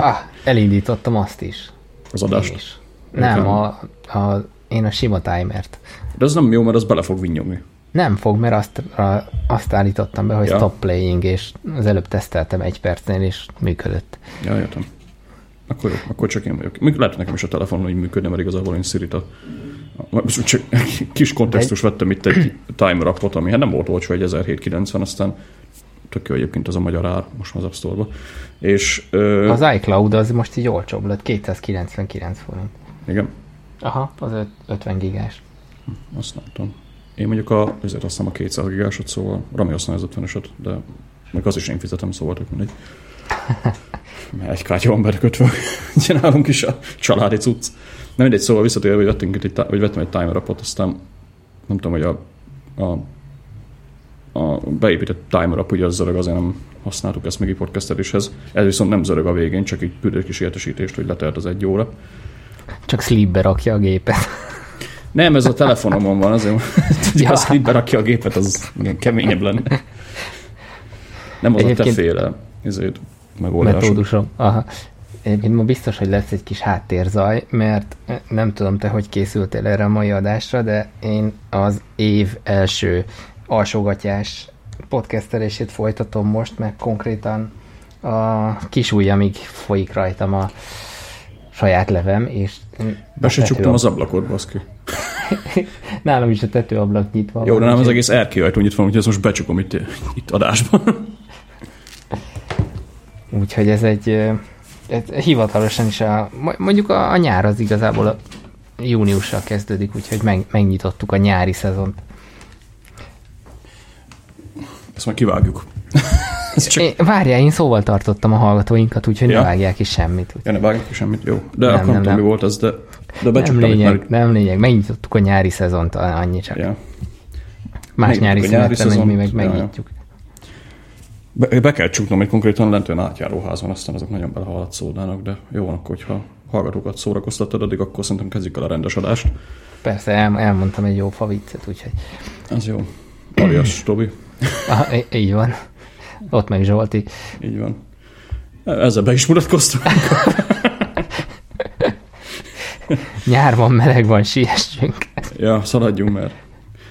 Ah, elindítottam azt is. Az adást? Én is. Nem, a, a, én a sima timert. De ez nem jó, mert az bele fog vinnyogni. Nem fog, mert azt, azt állítottam be, hogy Ja. stop playing, és az előbb teszteltem egy percnél, és működött. Ja, értem. Akkor jó, akkor csak én vagyok. Még lehet nekem is a telefonon hogy működne, mert igazából én a- csak kis kontextus vettem itt egy timer appot, ami hát nem volt olcsó, egy 1790, aztán tök jó egyébként az a magyar ár most már az App Store-ba. És ö, Az iCloud az most így olcsóbb lett, 299 forint. igen, Aha, az öt- 50 gigás. azt nem tudom. Én mondjuk a, ezért azt hiszem a 200 gigásot, szóval Rami használja az 50 de meg az is én fizetem, szóval tök mindegy. Mert egy kártya van belekötve, csinálunk is a családi cucc. Nem mindegy, szóval visszatérve, hogy vettünk itt vagy vettem egy timer appot, aztán nem tudom, hogy a, a, a beépített timer app ugye az zörög, azért nem használtuk ezt még podcasteléshez. Ez viszont nem zörög a végén, csak így küld egy kis értesítést, hogy letelt az egy óra. Csak sleepbe rakja a gépet. Nem, ez a telefonomon van, azért tudja, Ja. ja. azt be rakja a gépet, az igen, keményebb lenne. Nem az Egyébként... a te féle ezért megoldásod. Metódusom. Aha. Egyébként ma biztos, hogy lesz egy kis háttérzaj, mert nem tudom te, hogy készültél erre a mai adásra, de én az év első alsógatyás podcastelését folytatom most, meg konkrétan a kis ujjamig folyik rajtam a saját levem, és Be se csuktam az ablakot, baszki. Nálam is a tetőablak nyitva Jó, de nem az egész erkélyajtó nyitva, van, úgyhogy ezt most becsukom itt, itt adásban. Úgyhogy ez egy ez hivatalosan is a, mondjuk a, a nyár az igazából a júniussal kezdődik, úgyhogy meg, megnyitottuk a nyári szezont. Ezt majd kivágjuk. Csak... Én, várjál, én szóval tartottam a hallgatóinkat, úgyhogy ja. Ne vágják is semmit. Úgy. Ja, ne vágjuk ki semmit, jó. De Nem, akkor nem, nem, tudom, nem. mi volt ez, de, de Nem becsuktam lényeg, már. nem lényeg, megnyitottuk a nyári szezont, annyi csak. Ja. Más megnyitottuk nyári nyári meg mi meg szezont, ja, ja. megnyitjuk. Be, be kell csuknom, hogy konkrétan lent olyan átjáróház van, aztán azok nagyon belehalladt szódának, de jó van akkor, hogyha hallgatókat szórakoztattad, addig akkor szerintem kezdjük el a rendes adást. Persze, el, elmondtam egy jó fa viccet, úgyhogy Ez jó. Alias Tobi. Aha, í- így van. Ott meg Zsolti. Így van. Ezzel be is mutatkoztunk. Nyár van, meleg van, siessünk. ja, szaladjunk, mert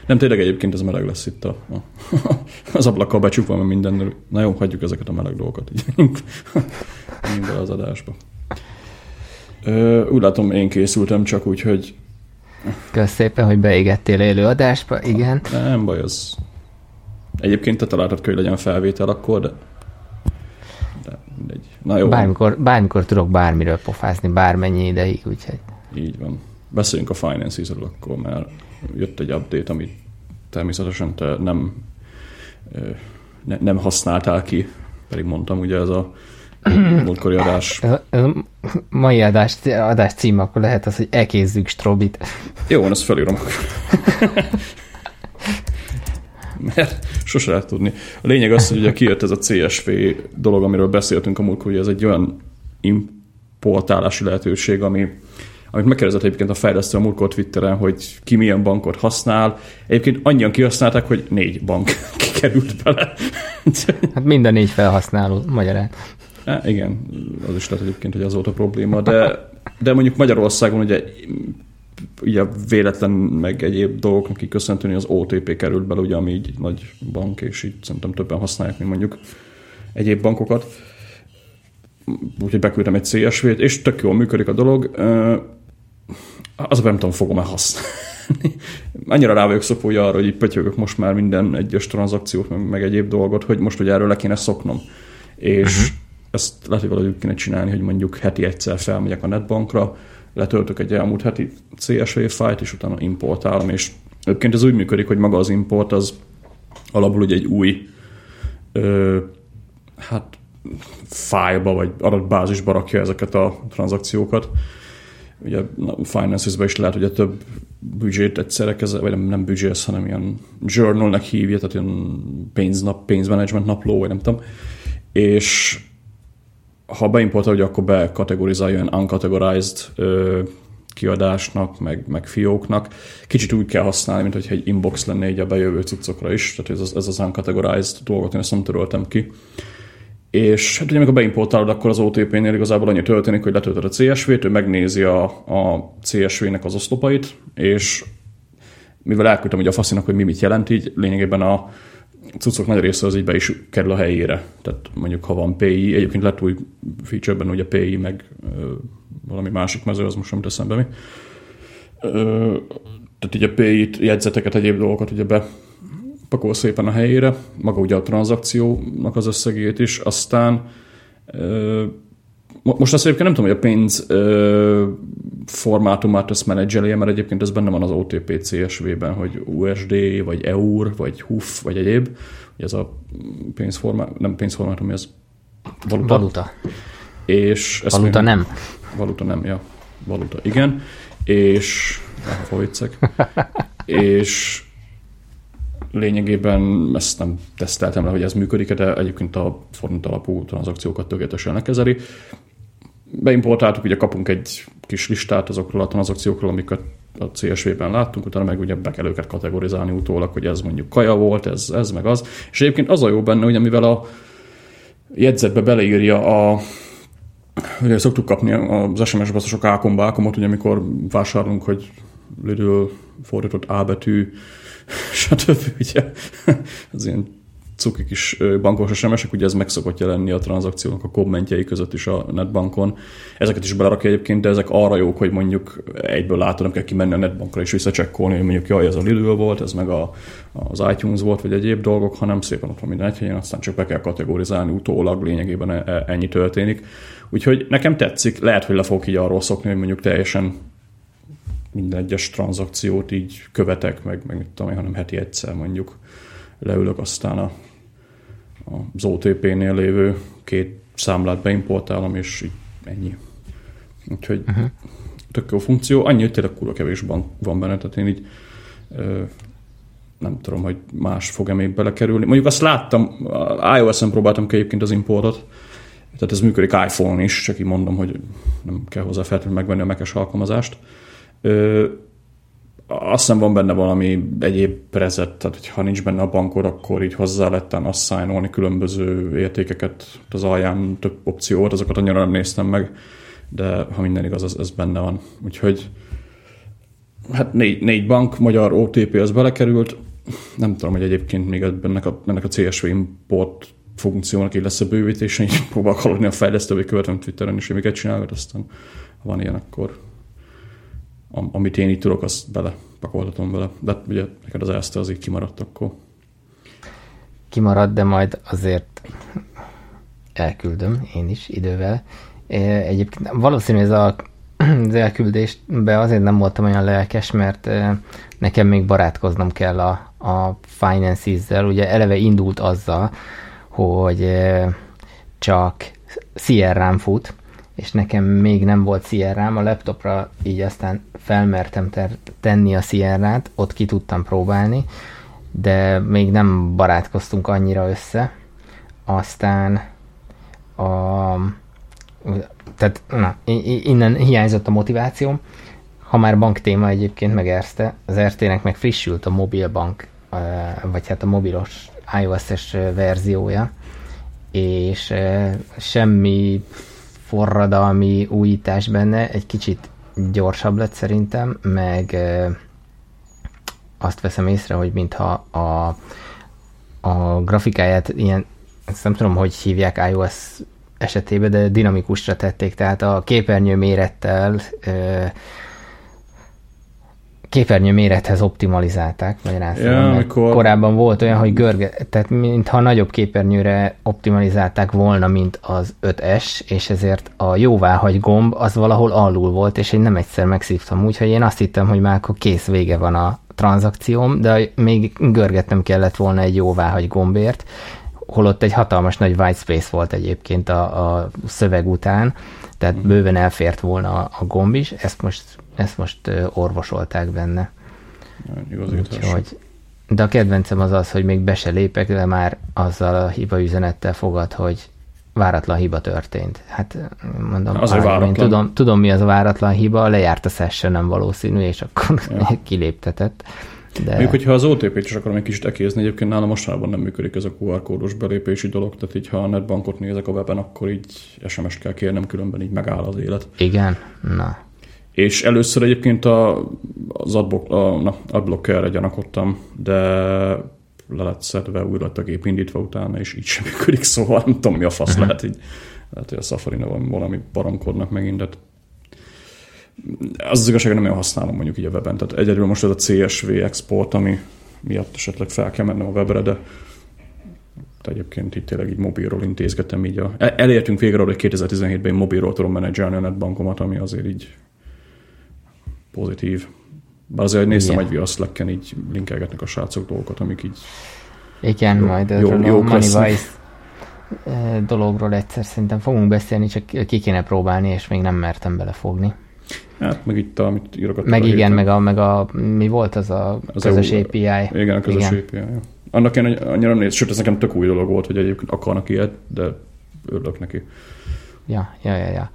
nem tényleg egyébként ez meleg lesz itt a, a az ablakkal becsukva, mert minden. Na jó, hagyjuk ezeket a meleg dolgokat. Bele az adásba. Ö, úgy látom, én készültem csak úgy, hogy Kösz szépen, hogy beégettél élőadásba, igen. nem baj, az egyébként te találtad, hogy legyen felvétel akkor, de, de mindegy. Na jó, Bármikor, bármikor tudok bármiről pofázni, bármennyi ideig, úgyhogy így van. Beszéljünk a finances-ről akkor, mert jött egy update, amit természetesen te nem, ne, nem használtál ki, pedig mondtam ugye ez a múltkori adás. mai adás, adás cím akkor lehet az, hogy ekézzük Strobit. Jó, van, ezt felírom akkor. Mert sose lehet tudni. A lényeg az, hogy ugye kijött ez a CSV dolog, amiről beszéltünk a múltkor, hogy ez egy olyan importálási lehetőség, ami, amit megkérdezett egyébként a fejlesztő a múltkor Twitteren, hogy ki milyen bankot használ. Egyébként annyian kihasználták, hogy négy bank kikerült bele. Hát minden négy felhasználó magyarán. Há, igen, az is lehet egyébként, hogy az volt a probléma, de, de mondjuk Magyarországon ugye ugye véletlen meg egyéb dolgoknak így köszönhetően az OTP került bele, ugye, ami így nagy bank, és így szerintem többen használják, mint mondjuk egyéb bankokat. Úgyhogy beküldtem egy CSV-t, és tök jól működik a dolog. Az nem tudom, fogom-e használni. Annyira rá vagyok szokva ugye arra, hogy így pötyögök most már minden egyes tranzakciót, meg, meg egyéb dolgot, hogy most hogy erről le kéne szoknom. És uh-huh. ezt lehet, hogy valahogy kéne csinálni, hogy mondjuk heti egyszer felmegyek a netbankra, letöltök egy elmúlt heti CSV fájlt, és utána importálom, és egyébként ez úgy működik, hogy maga az import az alapul ugye egy új ö, hát fájlba vagy adatbázisba rakja ezeket a tranzakciókat. Ugye a finances is lehet ugye több büdzsét egyszerre kezel, vagy nem, nem büdzsész, hanem ilyen journalnek hívja, tehát ilyen pénznap, pénzmanagement napló, vagy nem tudom. És ha beimportál, ugye akkor bekategorizálja olyan uncategorized ö, kiadásnak, meg, meg fióknak. Kicsit úgy kell használni, mint hogyha egy inbox lenne így a bejövő cuccokra is, tehát ez az, ez az uncategorized dolgot, én ezt nem töröltem ki. és hát ugye amikor beimportálod, akkor az OTP-nél igazából annyi történik, hogy letöltöd a CSV-t, ő megnézi a, a CSV-nek az oszlopait, és mivel elküldtem ugye a faszinak, hogy mi mit jelent, így lényegében a cuccok nagy része az így be is kerül a helyére. Tehát mondjuk, ha van PI, egyébként lett új feature-ben ugye PI, meg ö, valami másik mező, az most nem eszembe mi. Ö, tehát így a PI-t, jegyzeteket, egyéb dolgokat ugye be pakol szépen a helyére, maga ugye a tranzakciónak az összegét is, aztán ö, most azt egyébként nem tudom, hogy a pénz ö, formátumát ezt menedzselje, mert egyébként ez benne van az OTP CSV-ben, hogy USD, vagy EUR, vagy HUF, vagy egyéb. Ugye ez a pénzformátum, nem pénzformátum, ez valuta. Valuta. És ezt valuta még, nem. Valuta nem, ja. Valuta, igen. És, ah, és lényegében ezt nem teszteltem le, hogy ez működik, de egyébként a forint alapú tranzakciókat tökéletesen lekezeli beimportáltuk, ugye kapunk egy kis listát azokról a tranzakciókról, amiket a CSV-ben láttunk, utána meg ugye be kell őket kategorizálni utólag, hogy ez mondjuk kaja volt, ez, ez meg az. És egyébként az a jó benne, hogy mivel a jegyzetbe beleírja a Ugye szoktuk kapni az SMS-ben sok ákomba ákomot, ugye amikor vásárolunk, hogy Lidl fordított A betű, stb. Ugye, az ilyen cuki kis bankos SMS-ek, ugye ez meg szokott jelenni a tranzakciónak a kommentjei között is a netbankon. Ezeket is belerakja egyébként, de ezek arra jók, hogy mondjuk egyből látod, nem kell kimenni a netbankra és visszacsekkolni, hogy mondjuk jaj, ez a Lidl volt, ez meg a, az iTunes volt, vagy egyéb dolgok, hanem szépen ott van minden egy helyen, aztán csak be kell kategorizálni utólag, lényegében e, e, ennyi történik. Úgyhogy nekem tetszik, lehet, hogy le fogok így arról szokni, hogy mondjuk teljesen minden egyes tranzakciót így követek, meg, meg mit tudom hanem heti egyszer mondjuk leülök, aztán a az OTP-nél lévő két számlát beimportálom, és így ennyi. Úgyhogy uh-huh. tök jó funkció. Annyi, hogy tényleg kurva kevés bank van benne, tehát én így ö, nem tudom, hogy más fog-e még belekerülni. Mondjuk azt láttam, iOS-en próbáltam ki egyébként az importot, tehát ez működik iPhone is, csak így mondom, hogy nem kell hozzá feltétlenül megvenni a mekes alkalmazást. Ö, azt hiszem van benne valami egyéb prezet, tehát ha nincs benne a bankod, akkor így hozzá letten asszányolni különböző értékeket az alján, több opciót, azokat annyira nem néztem meg, de ha minden igaz, ez, ez benne van. Úgyhogy hát négy, négy bank, magyar OTP az belekerült, nem tudom, hogy egyébként még ennek a, ennek a CSV import funkciónak így lesz a bővítés, így próbálok haladni a fejlesztővé, követem Twitteren is, hogy miket csinálgat, aztán ha van ilyen, akkor amit én itt tudok, azt bele pakoltatom vele. De hát ugye neked az ezt az így kimaradt akkor. Kimaradt, de majd azért elküldöm én is idővel. Egyébként valószínű ez a, az elküldésbe azért nem voltam olyan lelkes, mert nekem még barátkoznom kell a, a Finances-zel. Ugye eleve indult azzal, hogy csak Sierra-n fut, és nekem még nem volt Sierra-m, a laptopra így aztán felmertem ter- tenni a Sierra-t, ott ki tudtam próbálni, de még nem barátkoztunk annyira össze. Aztán a, tehát na, innen hiányzott a motivációm. Ha már bank téma egyébként meg Erste, az RT-nek meg frissült a mobilbank, vagy hát a mobilos iOS-es verziója, és semmi forradalmi újítás benne, egy kicsit gyorsabb lett szerintem, meg azt veszem észre, hogy mintha a, a grafikáját ilyen, ezt nem tudom, hogy hívják iOS esetében, de dinamikusra tették, tehát a képernyő mérettel képernyő mérethez optimalizálták, magyarázom. Ja, amikor... Korábban volt olyan, hogy görge, tehát mintha nagyobb képernyőre optimalizálták volna, mint az 5S, és ezért a jóváhagy gomb az valahol alul volt, és én nem egyszer megszívtam, úgyhogy én azt hittem, hogy már akkor kész vége van a tranzakcióm, de még görgetnem kellett volna egy jóváhagy gombért, holott egy hatalmas nagy white space volt egyébként a, a szöveg után, tehát mhm. bőven elfért volna a, a gomb is, ezt most ezt most orvosolták benne. Úgyhogy, de a kedvencem az az, hogy még be se lépek, de már azzal a hiba üzenettel fogad, hogy váratlan hiba történt. Hát mondom, az váratlan. Tudom, tudom, mi az a váratlan hiba, lejárt a session, nem valószínű, és akkor ja. kiléptetett. De... Mondjuk, hogyha az OTP-t is akarom egy kicsit ekézni, egyébként nálam mostanában nem működik ez a QR kódos belépési dolog, tehát így ha a netbankot nézek a weben, akkor így SMS-t kell kérnem, különben így megáll az élet. Igen? Na. És először egyébként a, az adblock, a, na, adblockerre gyanakodtam, de le lett szedve, újra lett a gép indítva utána, és így sem működik, szóval nem tudom, mi a fasz uh-huh. lehet, így, lehet, hogy a safari van valami baramkodnak megint, de az az igazság, hogy nem olyan használom mondjuk így a weben. Tehát egyedül most ez a CSV export, ami miatt esetleg fel kell mennem a webre, de egyébként itt tényleg így mobilról intézgetem így a... Elértünk végre hogy 2017-ben én mobilról tudom menedzselni a netbankomat, ami azért így pozitív. Bár azért néztem Igen. egy via Slack-en, így linkelgetnek a srácok dolgokat, amik így Igen, jó, majd jó, a Vice dologról egyszer szerintem fogunk beszélni, csak ki kéne próbálni, és még nem mertem belefogni. Hát meg itt, amit írogattam. Meg igen, meg a, meg a, mi volt az a az közös EU, API? Igen, a közös igen. API. Ja. Annak én annyira néz, sőt, ez nekem tök új dolog volt, hogy egyébként akarnak ilyet, de örülök neki. Ja, ja, ja, ja.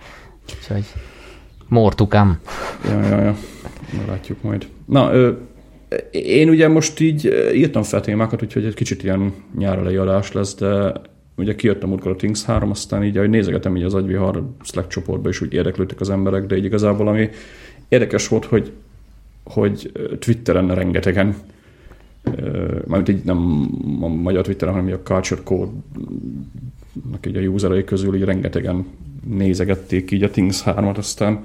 Úgyhogy more to come. Ja, ja, ja. Na, látjuk majd. Na, ö, én ugye most így írtam fel témákat, úgyhogy egy kicsit ilyen nyár adás lesz, de ugye kijöttem múltkor a Things 3, aztán így, ahogy nézegetem így az agyvihar Slack csoportba, és úgy érdeklődtek az emberek, de így igazából ami érdekes volt, hogy, hogy Twitteren rengetegen, mármint így nem a magyar Twitteren, hanem a Culture Code a userei közül így rengetegen nézegették így a Things 3-at, aztán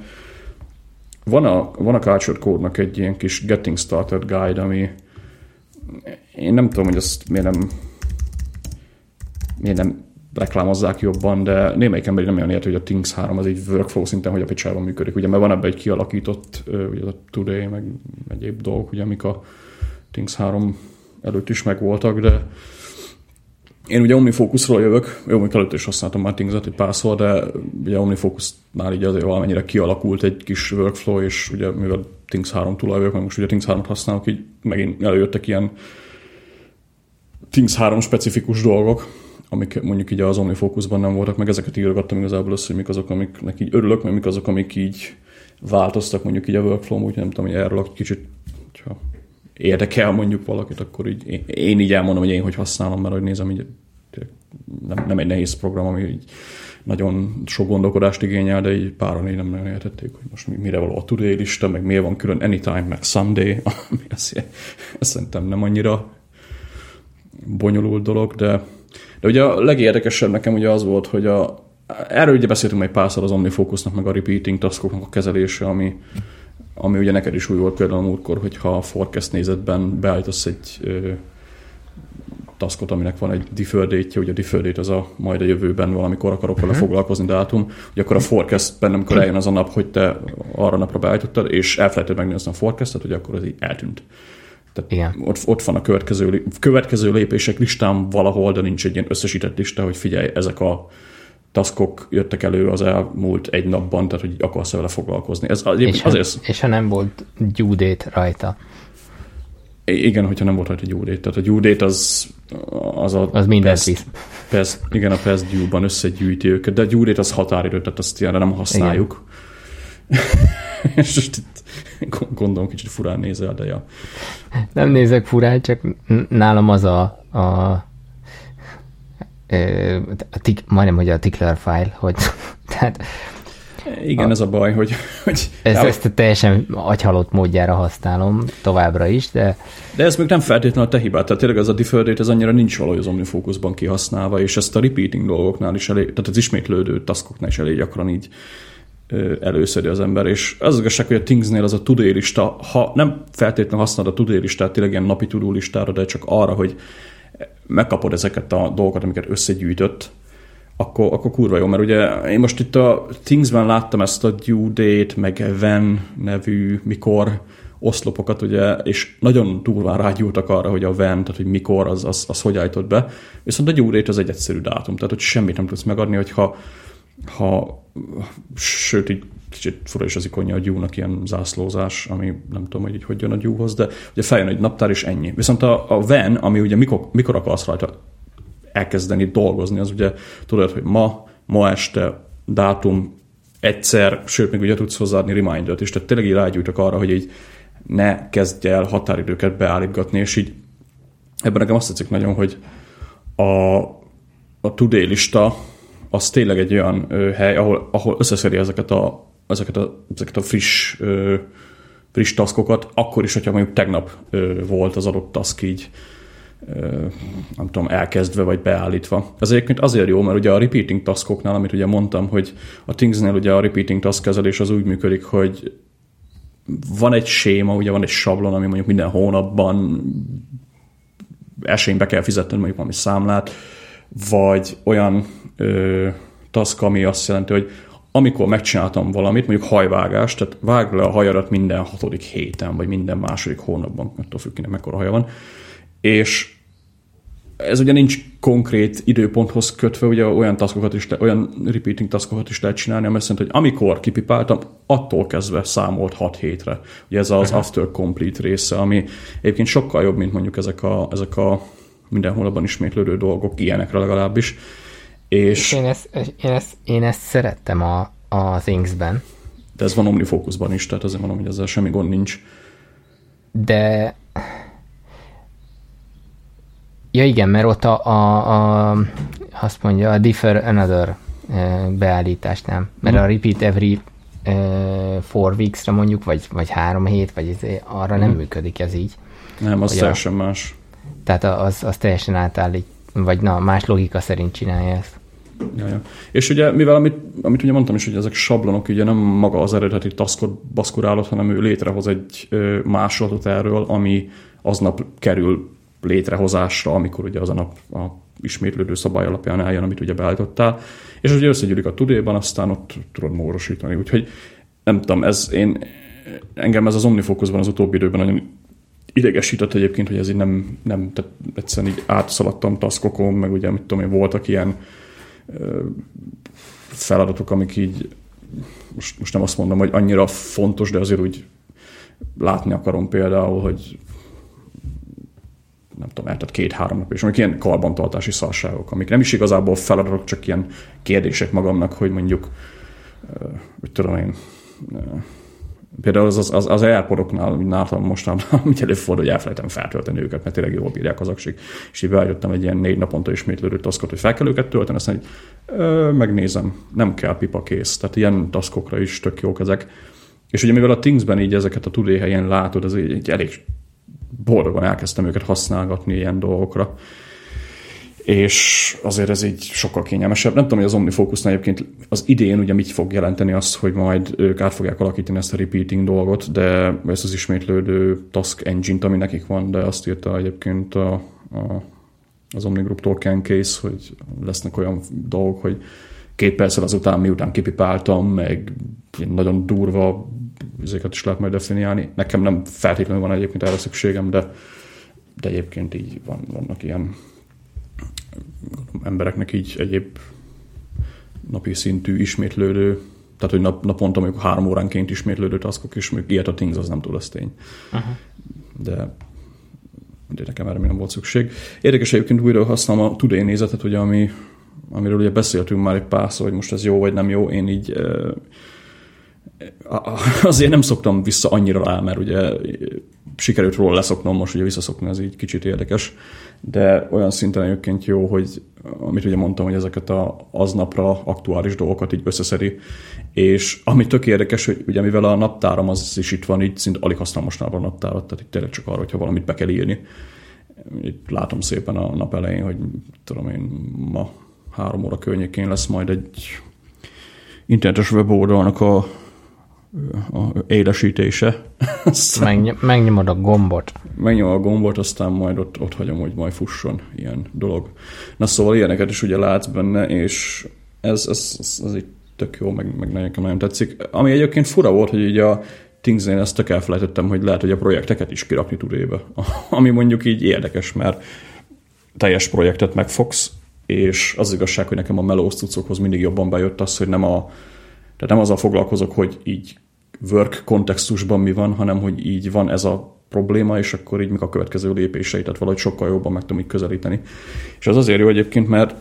van a, van a Culture Code-nak egy ilyen kis Getting Started Guide, ami én nem tudom, hogy azt miért nem miért nem reklámozzák jobban, de némelyik ember nem olyan ért, hogy a Things 3 az egy workflow szinten, hogy a picsában működik. Ugye, mert van ebben egy kialakított, ugye a Today, meg egyéb dolgok, ugye, amik a Things 3 előtt is megvoltak, de én ugye OmniFocusról jövök, jó, még előtt is használtam már Things-et egy párszor, de ugye OmniFocus-nál így azért valamennyire kialakult egy kis workflow, és ugye mivel Things 3 tulaj vagyok, meg most ugye Things 3-at használok, így megint előjöttek ilyen Things 3 specifikus dolgok, amik mondjuk így az OmniFocusban nem voltak, meg ezeket írogattam igazából össze, hogy mik azok, amiknek így örülök, meg mik azok, amik így változtak mondjuk így a workflow úgy nem tudom, hogy erről kicsit, hogyha érdekel mondjuk valakit, akkor így én, így elmondom, hogy én hogy használom, mert hogy nézem, így nem, nem egy nehéz program, ami így nagyon sok gondolkodást igényel, de így páran így nem nagyon értették, hogy most mire való a today lista, meg miért van külön anytime, meg Sunday, ami ezt, ezt szerintem nem annyira bonyolult dolog, de de ugye a legérdekesebb nekem ugye az volt, hogy a, erről ugye beszéltünk egy párszor az OmniFocusnak, meg a repeating taskoknak a kezelése, ami, ami ugye neked is új volt például múltkor, hogyha a forecast nézetben beállítasz egy ö, taskot, aminek van egy deferred date ugye a deferred date az a majd a jövőben valamikor akarok vele uh-huh. foglalkozni dátum, hogy akkor a forecastben, amikor eljön az a nap, hogy te arra napra beállítottad, és elfelejted megnézni a forecastet, hogy akkor az így eltűnt. Tehát Igen. Ott, ott van a következő, következő lépések listám valahol, de nincs egy ilyen összesített lista, hogy figyelj, ezek a taskok jöttek elő az elmúlt egy napban, tehát hogy akarsz vele foglalkozni. Ez és, azért... ha, és ha nem volt due date rajta. Igen, hogyha nem volt rajta due date. Tehát a due date az, az a az mindent visz. Pest, igen, a PES due-ban összegyűjti őket, de a due date az határidő, tehát azt ilyenre nem használjuk. és most itt gondolom kicsit furán nézel, de ja. Nem nézek furán, csak nálam az a, a, a tik, majdnem, hogy a tickler file, hogy tehát igen, a, ez a baj, hogy... hogy ezt, ezt a teljesen agyhalott módjára használom továbbra is, de... De ez még nem feltétlenül a te hibád, tehát tényleg ez a deferred ez annyira nincs valahogy az OmniFocusban kihasználva, és ezt a repeating dolgoknál is elég, tehát az ismétlődő taskoknál is elég gyakran így előszedi az ember, és az igazság, hogy a Thingsnél az a tudé lista, ha nem feltétlenül használod a tudé listát, tényleg ilyen napi tudó listára, de csak arra, hogy megkapod ezeket a dolgokat, amiket összegyűjtött, akkor, akkor kurva jó, mert ugye én most itt a Thingsben láttam ezt a due date, meg when nevű, mikor oszlopokat, ugye, és nagyon durván rágyúltak arra, hogy a when, tehát hogy mikor, az, az, az hogy állított be. Viszont a due date az egy egyszerű dátum, tehát hogy semmit nem tudsz megadni, hogyha ha, sőt, így kicsit fura is az ikonja a gyúnak ilyen zászlózás, ami nem tudom, hogy így hogy jön a gyúhoz, de ugye feljön egy naptár, és ennyi. Viszont a, a VEN, ami ugye mikor, mikor akarsz rajta elkezdeni dolgozni, az ugye tudod, hogy ma, ma este, dátum, egyszer, sőt, még ugye tudsz hozzáadni remindert is, tehát tényleg így rágyújtok arra, hogy így ne kezdj el határidőket beállítgatni, és így ebben nekem azt tetszik nagyon, hogy a, a today az tényleg egy olyan ö, hely, ahol, ahol összeszedi ezeket a, ezeket a, ezeket a friss, ö, friss taskokat, akkor is, hogyha mondjuk tegnap ö, volt az adott task így nem tudom, elkezdve vagy beállítva. Ez egyébként azért jó, mert ugye a repeating taskoknál, amit ugye mondtam, hogy a Thingsnél ugye a repeating task kezelés az úgy működik, hogy van egy séma, ugye van egy sablon, ami mondjuk minden hónapban esélybe kell fizetni mondjuk valami számlát, vagy olyan ö, task, ami azt jelenti, hogy amikor megcsináltam valamit, mondjuk hajvágást, tehát vág le a hajarat minden hatodik héten, vagy minden második hónapban, attól függ, kinek mekkora haja van, és ez ugye nincs konkrét időponthoz kötve, ugye olyan taskokat is, olyan repeating taskokat is lehet csinálni, ami azt jelenti, hogy amikor kipipáltam, attól kezdve számolt 6 hétre. Ugye ez az Aha. after complete része, ami egyébként sokkal jobb, mint mondjuk ezek a, ezek a minden hónapban ismétlődő dolgok, ilyenekre legalábbis. És, és én, ezt, én, ezt, én ezt szerettem a, a Things-ben. De ez van OmniFocusban is, tehát azért mondom, hogy ezzel semmi gond nincs. De Ja igen, mert ott a, a, a azt mondja, a differ another beállítás nem. Mert mm. a repeat every uh, four weeks-re mondjuk, vagy, vagy három hét, vagy ez, arra mm. nem mhm. működik ez így. Nem, az teljesen a, más. Tehát az, az teljesen átállít, vagy na, más logika szerint csinálja ezt. Ja, ja. És ugye, mivel amit, amit ugye mondtam is, hogy ezek sablonok, ugye nem maga az eredeti taskot baszkurálod, hanem ő létrehoz egy másolatot erről, ami aznap kerül létrehozásra, amikor ugye az a nap a ismétlődő szabály alapján eljön, amit ugye beállítottál, és ugye összegyűlik a tudéban, aztán ott tudod mórosítani. Úgyhogy nem tudom, ez én, engem ez az Omnifocusban az utóbbi időben nagyon idegesített egyébként, hogy ez így nem, nem tehát egyszerűen így átszaladtam taszkokon, meg ugye, mit tudom én, voltak ilyen feladatok, amik így most, most nem azt mondom, hogy annyira fontos, de azért úgy látni akarom például, hogy nem tudom, eltett két-három nap, és amik ilyen karbantartási szarságok, amik nem is igazából feladatok, csak ilyen kérdések magamnak, hogy mondjuk, hogy tudom én, például az, az, az, az Airpodoknál, nálam mostanában, amit előfordul, hogy elfelejtem feltölteni őket, mert tényleg jól bírják az aksik, és így beállítottam egy ilyen négy naponta ismétlődő taszkot, hogy fel kell őket tölteni, aztán így, ö, megnézem, nem kell pipa kész. Tehát ilyen taszkokra is tök jók ezek. És ugye mivel a Thingsben így ezeket a tudé helyen látod, ez egy elég boldogan elkezdtem őket használgatni ilyen dolgokra. És azért ez így sokkal kényelmesebb. Nem tudom, hogy az OmniFocusnál egyébként az idén ugye mit fog jelenteni az, hogy majd ők át fogják alakítani ezt a repeating dolgot, de ezt az ismétlődő task engine-t, ami nekik van, de azt írta egyébként a, a, az OmniGroup-tól Ken Case, hogy lesznek olyan dolgok, hogy két perccel azután, miután kipipáltam, meg nagyon durva ezeket is lehet majd definiálni. Nekem nem feltétlenül van egyébként erre szükségem, de, de egyébként így van, vannak ilyen embereknek így egyéb napi szintű ismétlődő, tehát hogy nap, naponta mondjuk három óránként ismétlődő taskok, és mondjuk ilyet a Things az nem tud, az tény. Uh-huh. De, de nekem erre nem volt szükség. Érdekes egyébként újra használom a Today nézetet, ugye, ami, amiről ugye beszéltünk már egy párszor, hogy most ez jó vagy nem jó. Én így azért nem szoktam vissza annyira rá, mert ugye sikerült róla leszoknom, most ugye visszaszokni, ez így kicsit érdekes, de olyan szinten egyébként jó, hogy amit ugye mondtam, hogy ezeket a aznapra aktuális dolgokat így összeszedi, és ami tök érdekes, hogy ugye mivel a naptáram az is itt van, így szinte alig használom most a naptárat, tehát itt tényleg csak arra, hogyha valamit be kell írni. Itt látom szépen a nap elején, hogy tudom én, ma három óra környékén lesz majd egy internetes weboldalnak a a élesítése. Megny- megnyomod a gombot. Megnyomod a gombot, aztán majd ott, ott hagyom, hogy majd fusson ilyen dolog. Na szóval ilyeneket is ugye látsz benne, és ez, ez, ez, ez így tök jó, meg, meg nekem nagyon tetszik. Ami egyébként fura volt, hogy így a Thingsnél ezt tök elfelejtettem, hogy lehet, hogy a projekteket is kirakni tud éve. Ami mondjuk így érdekes, mert teljes projektet megfogsz, és az igazság, hogy nekem a melós cuccokhoz mindig jobban bejött az, hogy nem a tehát nem azzal foglalkozok, hogy így work kontextusban mi van, hanem hogy így van ez a probléma, és akkor így mik a következő lépései, tehát valahogy sokkal jobban meg tudom így közelíteni. És az azért jó egyébként, mert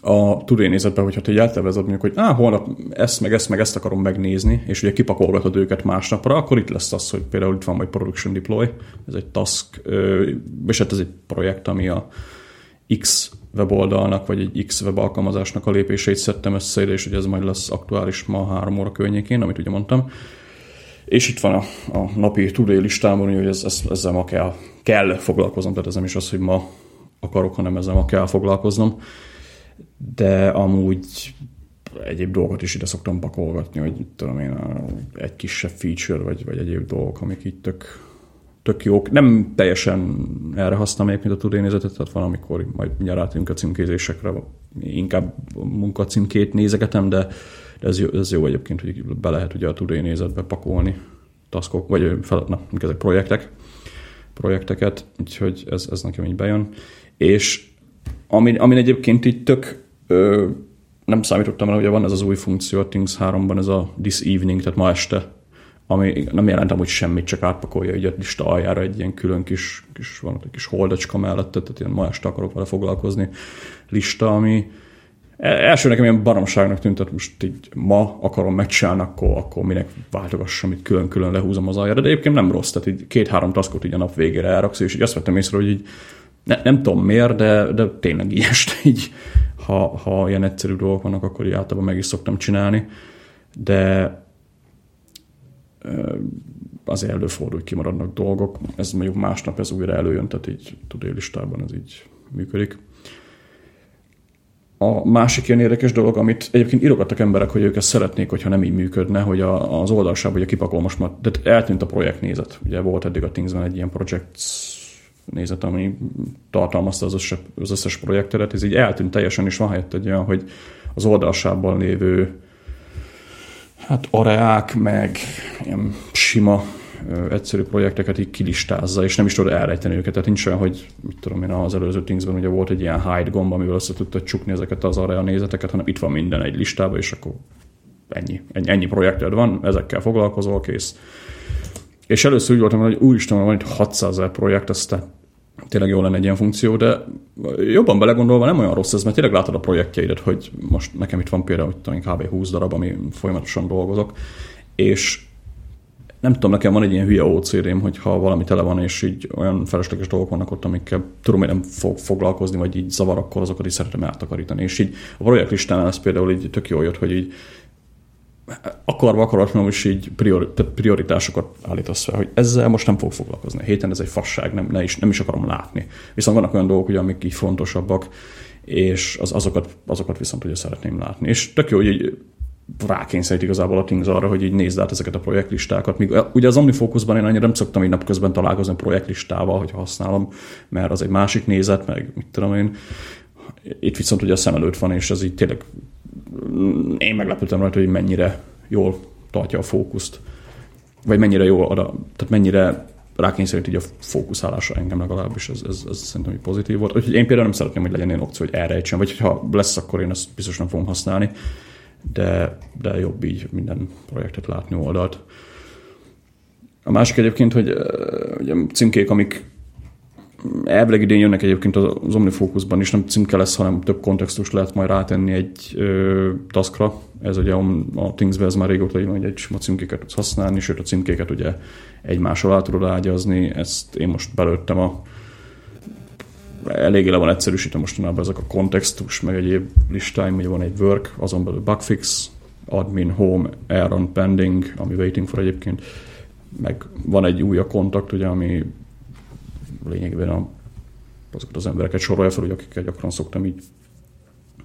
a tudénézetben, hogyha te így eltervezed mondjuk, hogy á, holnap ezt meg ezt meg ezt akarom megnézni, és ugye kipakolgatod őket másnapra, akkor itt lesz az, hogy például itt van majd Production Deploy, ez egy task, és hát ez egy projekt, ami a X weboldalnak, vagy egy X web alkalmazásnak a lépéseit szedtem össze, és ugye ez majd lesz aktuális ma három óra környékén, amit ugye mondtam. És itt van a, a napi tudé listámon, hogy ez, ez, ezzel ma kell, kell foglalkoznom, tehát ez nem is az, hogy ma akarok, hanem ezzel ma kell foglalkoznom de amúgy egyéb dolgokat is ide szoktam pakolgatni, hogy tudom én, egy kisebb feature, vagy, vagy egyéb dolgok, amik itt tök, tök jók. Nem teljesen erre használom mint a tudénézetet, tehát van, amikor majd mindjárt a címkézésekre, inkább munkacímkét nézegetem, de, de ez, jó, ez jó egyébként, hogy be lehet ugye a tudénézetbe pakolni taskok, vagy fel, na, ezek projektek, projekteket, úgyhogy ez, ez nekem így bejön. És amin, amin egyébként így tök ö, nem számítottam el, hogy van ez az új funkció a Things 3-ban, ez a this evening, tehát ma este, ami nem jelentem, hogy semmit, csak átpakolja egy lista aljára egy ilyen külön kis, kis van egy kis holdacska mellett, tehát ilyen ma este akarok vele foglalkozni. Lista, ami e, első nekem ilyen baromságnak tűnt, tehát most így ma akarom megcsinálni, akkor, akkor minek váltogassam, itt külön-külön lehúzom az aljára, de egyébként nem rossz, tehát így két-három taskot így a nap végére elraksz, és így azt vettem észre, hogy így ne, nem tudom miért, de, de tényleg így este így ha, ha ilyen egyszerű dolgok vannak, akkor így általában meg is szoktam csinálni, de azért előfordul, hogy kimaradnak dolgok. Ez mondjuk másnap ez újra előjön, tehát így tudélistában ez így működik. A másik ilyen érdekes dolog, amit egyébként írogattak emberek, hogy ők ezt szeretnék, hogyha nem így működne, hogy a, az oldalsában ugye kipakol most már, de eltűnt a projektnézet. Ugye volt eddig a Thingsben egy ilyen projects nézet, ami tartalmazta az összes, az összes projekteret, ez így eltűnt teljesen, és van helyett egy olyan, hogy az oldalsában lévő hát areák, meg ilyen sima egyszerű projekteket így kilistázza, és nem is tud elrejteni őket. Tehát nincs olyan, hogy mit tudom én, az előző Thingsben ugye volt egy ilyen hide gomb, amivel össze tudta csukni ezeket az area nézeteket, hanem itt van minden egy listában, és akkor ennyi, ennyi, ennyi projekted van, ezekkel foglalkozol, kész. És először úgy voltam, hogy úristen, van itt 600 ezer projekt, aztán tényleg jó lenne egy ilyen funkció, de jobban belegondolva nem olyan rossz ez, mert tényleg látod a projektjeidet, hogy most nekem itt van például hogy kb. 20 darab, ami folyamatosan dolgozok, és nem tudom, nekem van egy ilyen hülye OCD-m, hogy ha valami tele van, és így olyan felesleges dolgok vannak ott, amikkel tudom, hogy nem fog foglalkozni, vagy így zavar, akkor azokat is szeretem átakarítani. És így a projektlistán ez például így tök jó jött, hogy így akarva akaratlanul is így priori, prioritásokat állítasz fel, hogy ezzel most nem fog foglalkozni. A héten ez egy fasság, nem, ne is, nem is akarom látni. Viszont vannak olyan dolgok, ugye, amik így fontosabbak, és az, azokat, azokat viszont ugye szeretném látni. És tök jó, hogy így rákényszerít igazából a Things arra, hogy így nézd át ezeket a projektlistákat. Míg, ugye az OmniFocusban én annyira nem szoktam így napközben találkozni a projektlistával, hogy használom, mert az egy másik nézet, meg mit tudom én. Itt viszont ugye a szem előtt van, és ez így tényleg én meglepődtem rajta, hogy mennyire jól tartja a fókuszt, vagy mennyire jó ad a, tehát mennyire rákényszerít így a fókuszálásra engem legalábbis, ez, ez, ez szerintem egy pozitív volt. Úgyhogy én például nem szeretném, hogy legyen ilyen opció, hogy elrejtsem, vagy ha lesz, akkor én ezt biztos nem fogom használni, de, de jobb így minden projektet látni oldalt. A másik egyébként, hogy ugye címkék, amik elvileg idén jönnek egyébként az OmniFocusban is, nem címke lesz, hanem több kontextus lehet majd rátenni egy ö, taskra. Ez ugye a, Thingsben ez már régóta jön, hogy egy sima címkéket tudsz használni, sőt a címkéket ugye egymással át tudod ágyazni. Ezt én most belőttem a eléggé le van egyszerűsítve mostanában ezek a kontextus, meg egyéb listáim, ugye van egy work, azon belül bugfix, admin, home, Aaron, pending, ami waiting for egyébként, meg van egy új a kontakt, ugye, ami lényegében a, azokat az embereket sorolja fel, hogy akikkel gyakran szoktam így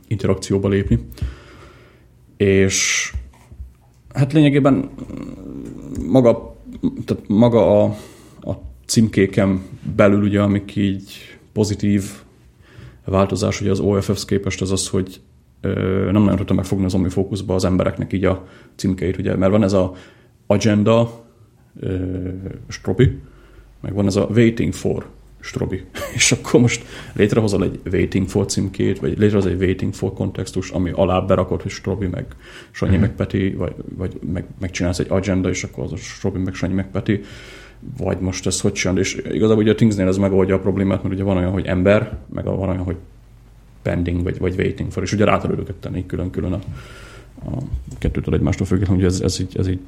interakcióba lépni. És hát lényegében maga, tehát maga a, a címkéken belül ugye, amik így pozitív változás ugye az OFF-hez képest az az, hogy ö, nem nagyon tudtam megfogni az OmniFocusba az embereknek így a címkeit, ugye, mert van ez a agenda ö, stropi, meg van ez a waiting for strobi. És akkor most létrehozol egy waiting for címkét, vagy létrehozol egy waiting for kontextus, ami alá berakod, hogy strobi, meg Sanyi, mm. meg Peti, vagy, vagy meg, megcsinálsz egy agenda, és akkor az a strobi, meg Sanyi, meg Peti, vagy most ez hogy csinál. És igazából ugye a Thingsnél ez megoldja a problémát, mert ugye van olyan, hogy ember, meg van olyan, hogy pending, vagy, vagy waiting for, és ugye rá tudod őket tenni külön-külön a, a kettőtől egymástól függetlenül, hogy ez, ez, így, ez így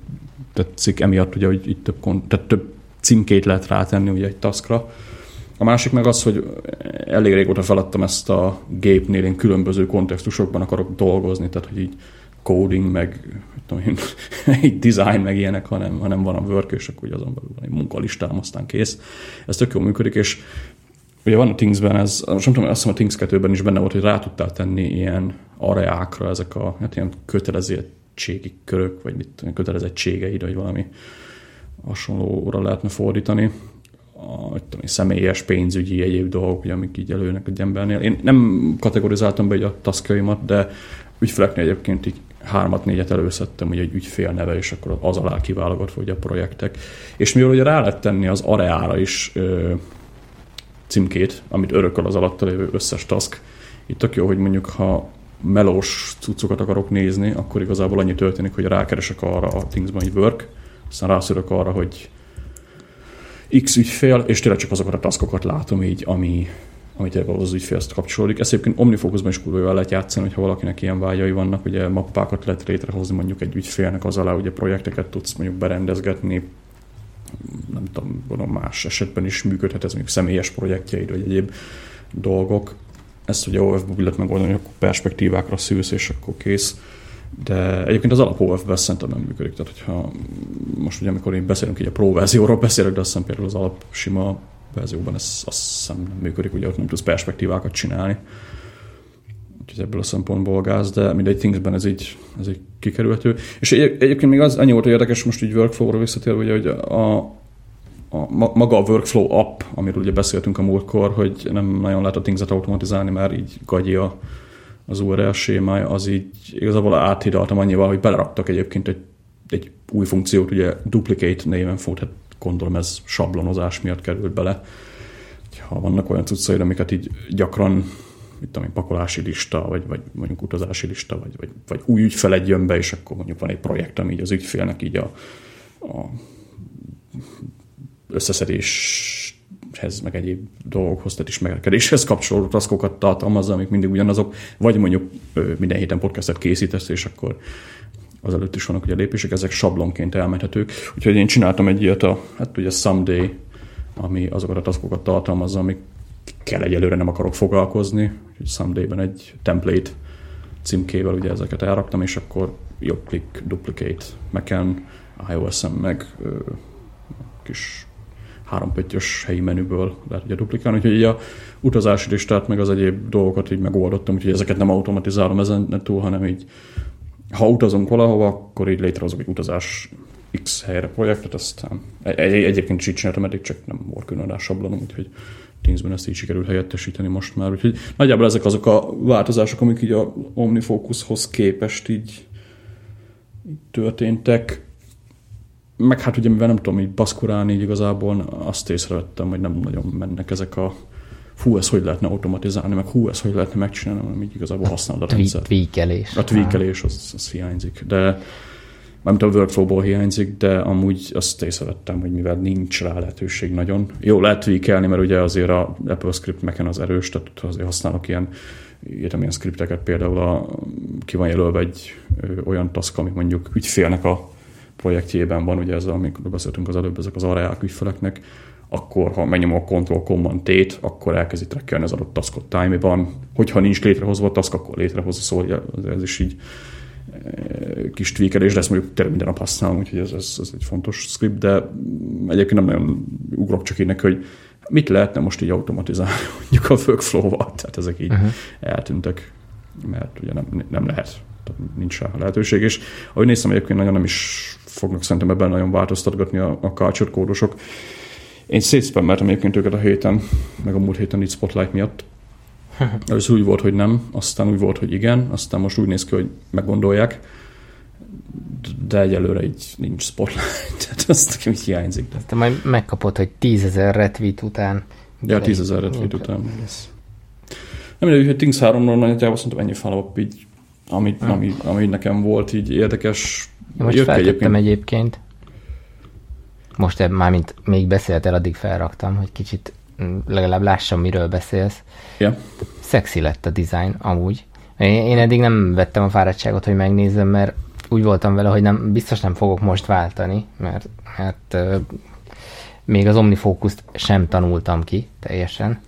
tetszik, emiatt ugye, hogy itt több, tehát több címkét lehet rátenni ugye egy taskra. A másik meg az, hogy elég régóta feladtam ezt a gépnél, én különböző kontextusokban akarok dolgozni, tehát hogy így coding, meg tudom én, egy design, meg ilyenek, hanem, hanem van a work, és akkor azon belül van egy munkalistám, aztán kész. Ez tök jól működik, és ugye van a Things-ben ez, most nem tudom, azt hiszem a Things 2-ben is benne volt, hogy rá tudtál tenni ilyen areákra ezek a hát ilyen kötelezettségi körök, vagy mit kötelezettségeid, vagy valami hasonlóra lehetne fordítani a tudom, személyes, pénzügyi, egyéb dolgok, ugye, amik így előnek egy embernél. Én nem kategorizáltam be a taskjaimat, de ügyfeleknél egyébként így hármat, négyet előszedtem, hogy egy ügyfél neve, és akkor az alá kiválogatva ugye a projektek. És mivel ugye rá lehet tenni az areára is ö, címkét, amit örököl az alatta lévő összes task, itt tök jó, hogy mondjuk ha melós cuccokat akarok nézni, akkor igazából annyi történik, hogy rákeresek arra a Thingsban, hogy work, aztán rászörök arra, hogy X ügyfél, és tényleg csak azokat a taskokat látom így, ami, amit az ügyfélhez kapcsolódik. Ezt egyébként Omnifocusban is kurva lehet játszani, hogyha valakinek ilyen vágyai vannak, ugye mappákat lehet létrehozni mondjuk egy ügyfélnek az alá, ugye projekteket tudsz mondjuk berendezgetni, nem tudom, gondolom más esetben is működhet ez mondjuk személyes projektjeid, vagy egyéb dolgok. Ezt ugye OF-ból lehet megoldani, akkor perspektívákra szűsz, és akkor kész. De egyébként az alap OF-ben szerintem nem működik. Tehát, hogyha most ugye, amikor én beszélünk így a Pro verzióról beszélek, de azt hiszem például az alap sima verzióban ez azt hiszem nem működik, ugye ott nem tudsz perspektívákat csinálni. Úgyhogy ebből a szempontból gáz, de mindegy Thingsben ez így, ez így kikerülhető. És egy, egyébként még az annyi volt érdekes, most így workflow-ra visszatérve, ugye, hogy a, a, maga a workflow app, amiről ugye beszéltünk a múltkor, hogy nem nagyon lehet a Things-et automatizálni, mert így gagyi a, az URL sémája, az így igazából áthidaltam annyival, hogy beleraktak egyébként egy, egy új funkciót, ugye duplicate néven fog, hát gondolom ez sablonozás miatt került bele. Ha vannak olyan cuccaid, amiket így gyakran mit tudom pakolási lista, vagy, vagy mondjuk utazási lista, vagy, vagy, vagy új ügyfeled jön be, és akkor mondjuk van egy projekt, ami így az ügyfélnek így a, a összeszedéshez, meg egyéb dolgokhoz, tehát ismerkedéshez kapcsolódó taszkokat tartalmazza, amik mindig ugyanazok, vagy mondjuk minden héten podcastet készítesz, és akkor az előtt is vannak ugye lépések, ezek sablonként elmenthetők. Úgyhogy én csináltam egy ilyet a, hát ugye Someday, ami azokat a taskokat tartalmazza, amik kell egyelőre nem akarok foglalkozni, úgyhogy Someday-ben egy template címkével ugye ezeket elraktam, és akkor jobb klik, duplicate, Mac-en, iOS-en meg ö, kis hárompöttyös helyi menüből lehet ugye duplikálni, úgyhogy így a utazási listát meg az egyéb dolgokat így megoldottam, úgyhogy ezeket nem automatizálom ezen túl, hanem így ha utazunk valahova, akkor így létrehozok egy utazás X helyre projektet, aztán egy, egyébként is így csináltam, eddig csak nem volt különadás sablonom, úgyhogy Teamsben ezt így sikerült helyettesíteni most már. Úgyhogy nagyjából ezek azok a változások, amik így a OmniFocushoz képest így, így történtek. Meg hát ugye, mivel nem tudom így baszkurálni, így igazából azt észrevettem, hogy nem nagyon mennek ezek a hú, ez hogy lehetne automatizálni, meg hú, ez hogy lehetne megcsinálni, hanem így igazából használod a rendszer. Tweakelés. A tweakelés, az, az hiányzik. De nem a workflow-ból hiányzik, de amúgy azt észrevettem, hogy mivel nincs rá lehetőség nagyon. Jó, lehet tweakelni, mert ugye azért a Apple Script meken az erős, tehát azért használok ilyen írtam ilyen skripteket, például a, ki van jelölve egy ö, olyan task, ami mondjuk ügyfélnek a projektjében van, ugye ez, amikor beszéltünk az előbb, ezek az areák ügyfeleknek, akkor ha megnyomom a Control Command T-t, akkor elkezdi trackelni az adott taskot time-ban. Hogyha nincs létrehozva a task, akkor létrehozza, szóval ez is így eh, kis tweakelés, de ezt mondjuk tényleg minden nap használom, úgyhogy ez, ez, ez egy fontos script, de egyébként nem nagyon ugrok csak neki, hogy mit lehetne most így automatizálni mondjuk a workflow-val, tehát ezek így uh-huh. eltűntek, mert ugye nem, nem lehet, tehát nincs rá lehetőség, és ahogy néztem egyébként nagyon nem is fognak szerintem ebben nagyon változtatgatni a, a culture kódosok, én szétszpammeltem egyébként őket a héten, meg a múlt héten itt Spotlight miatt. Ez úgy volt, hogy nem, aztán úgy volt, hogy igen, aztán most úgy néz ki, hogy meggondolják, de egyelőre így nincs Spotlight, tehát azt nekem így hiányzik. De. Te majd megkapod, hogy tízezer retweet után. Ja, tízezer retweet után. Nem mindegy, hogy Things 3-ról nagyjából szerintem ennyi follow így, ami, hmm. ami, ami, nekem volt így érdekes. Most Jött feltettem egyébként. egyébként most már mint még beszéltél, addig felraktam, hogy kicsit legalább lássam, miről beszélsz. Yeah. Szexi lett a design, amúgy. Én, én eddig nem vettem a fáradtságot, hogy megnézzem, mert úgy voltam vele, hogy nem, biztos nem fogok most váltani, mert, mert uh, még az OmniFocus-t sem tanultam ki teljesen.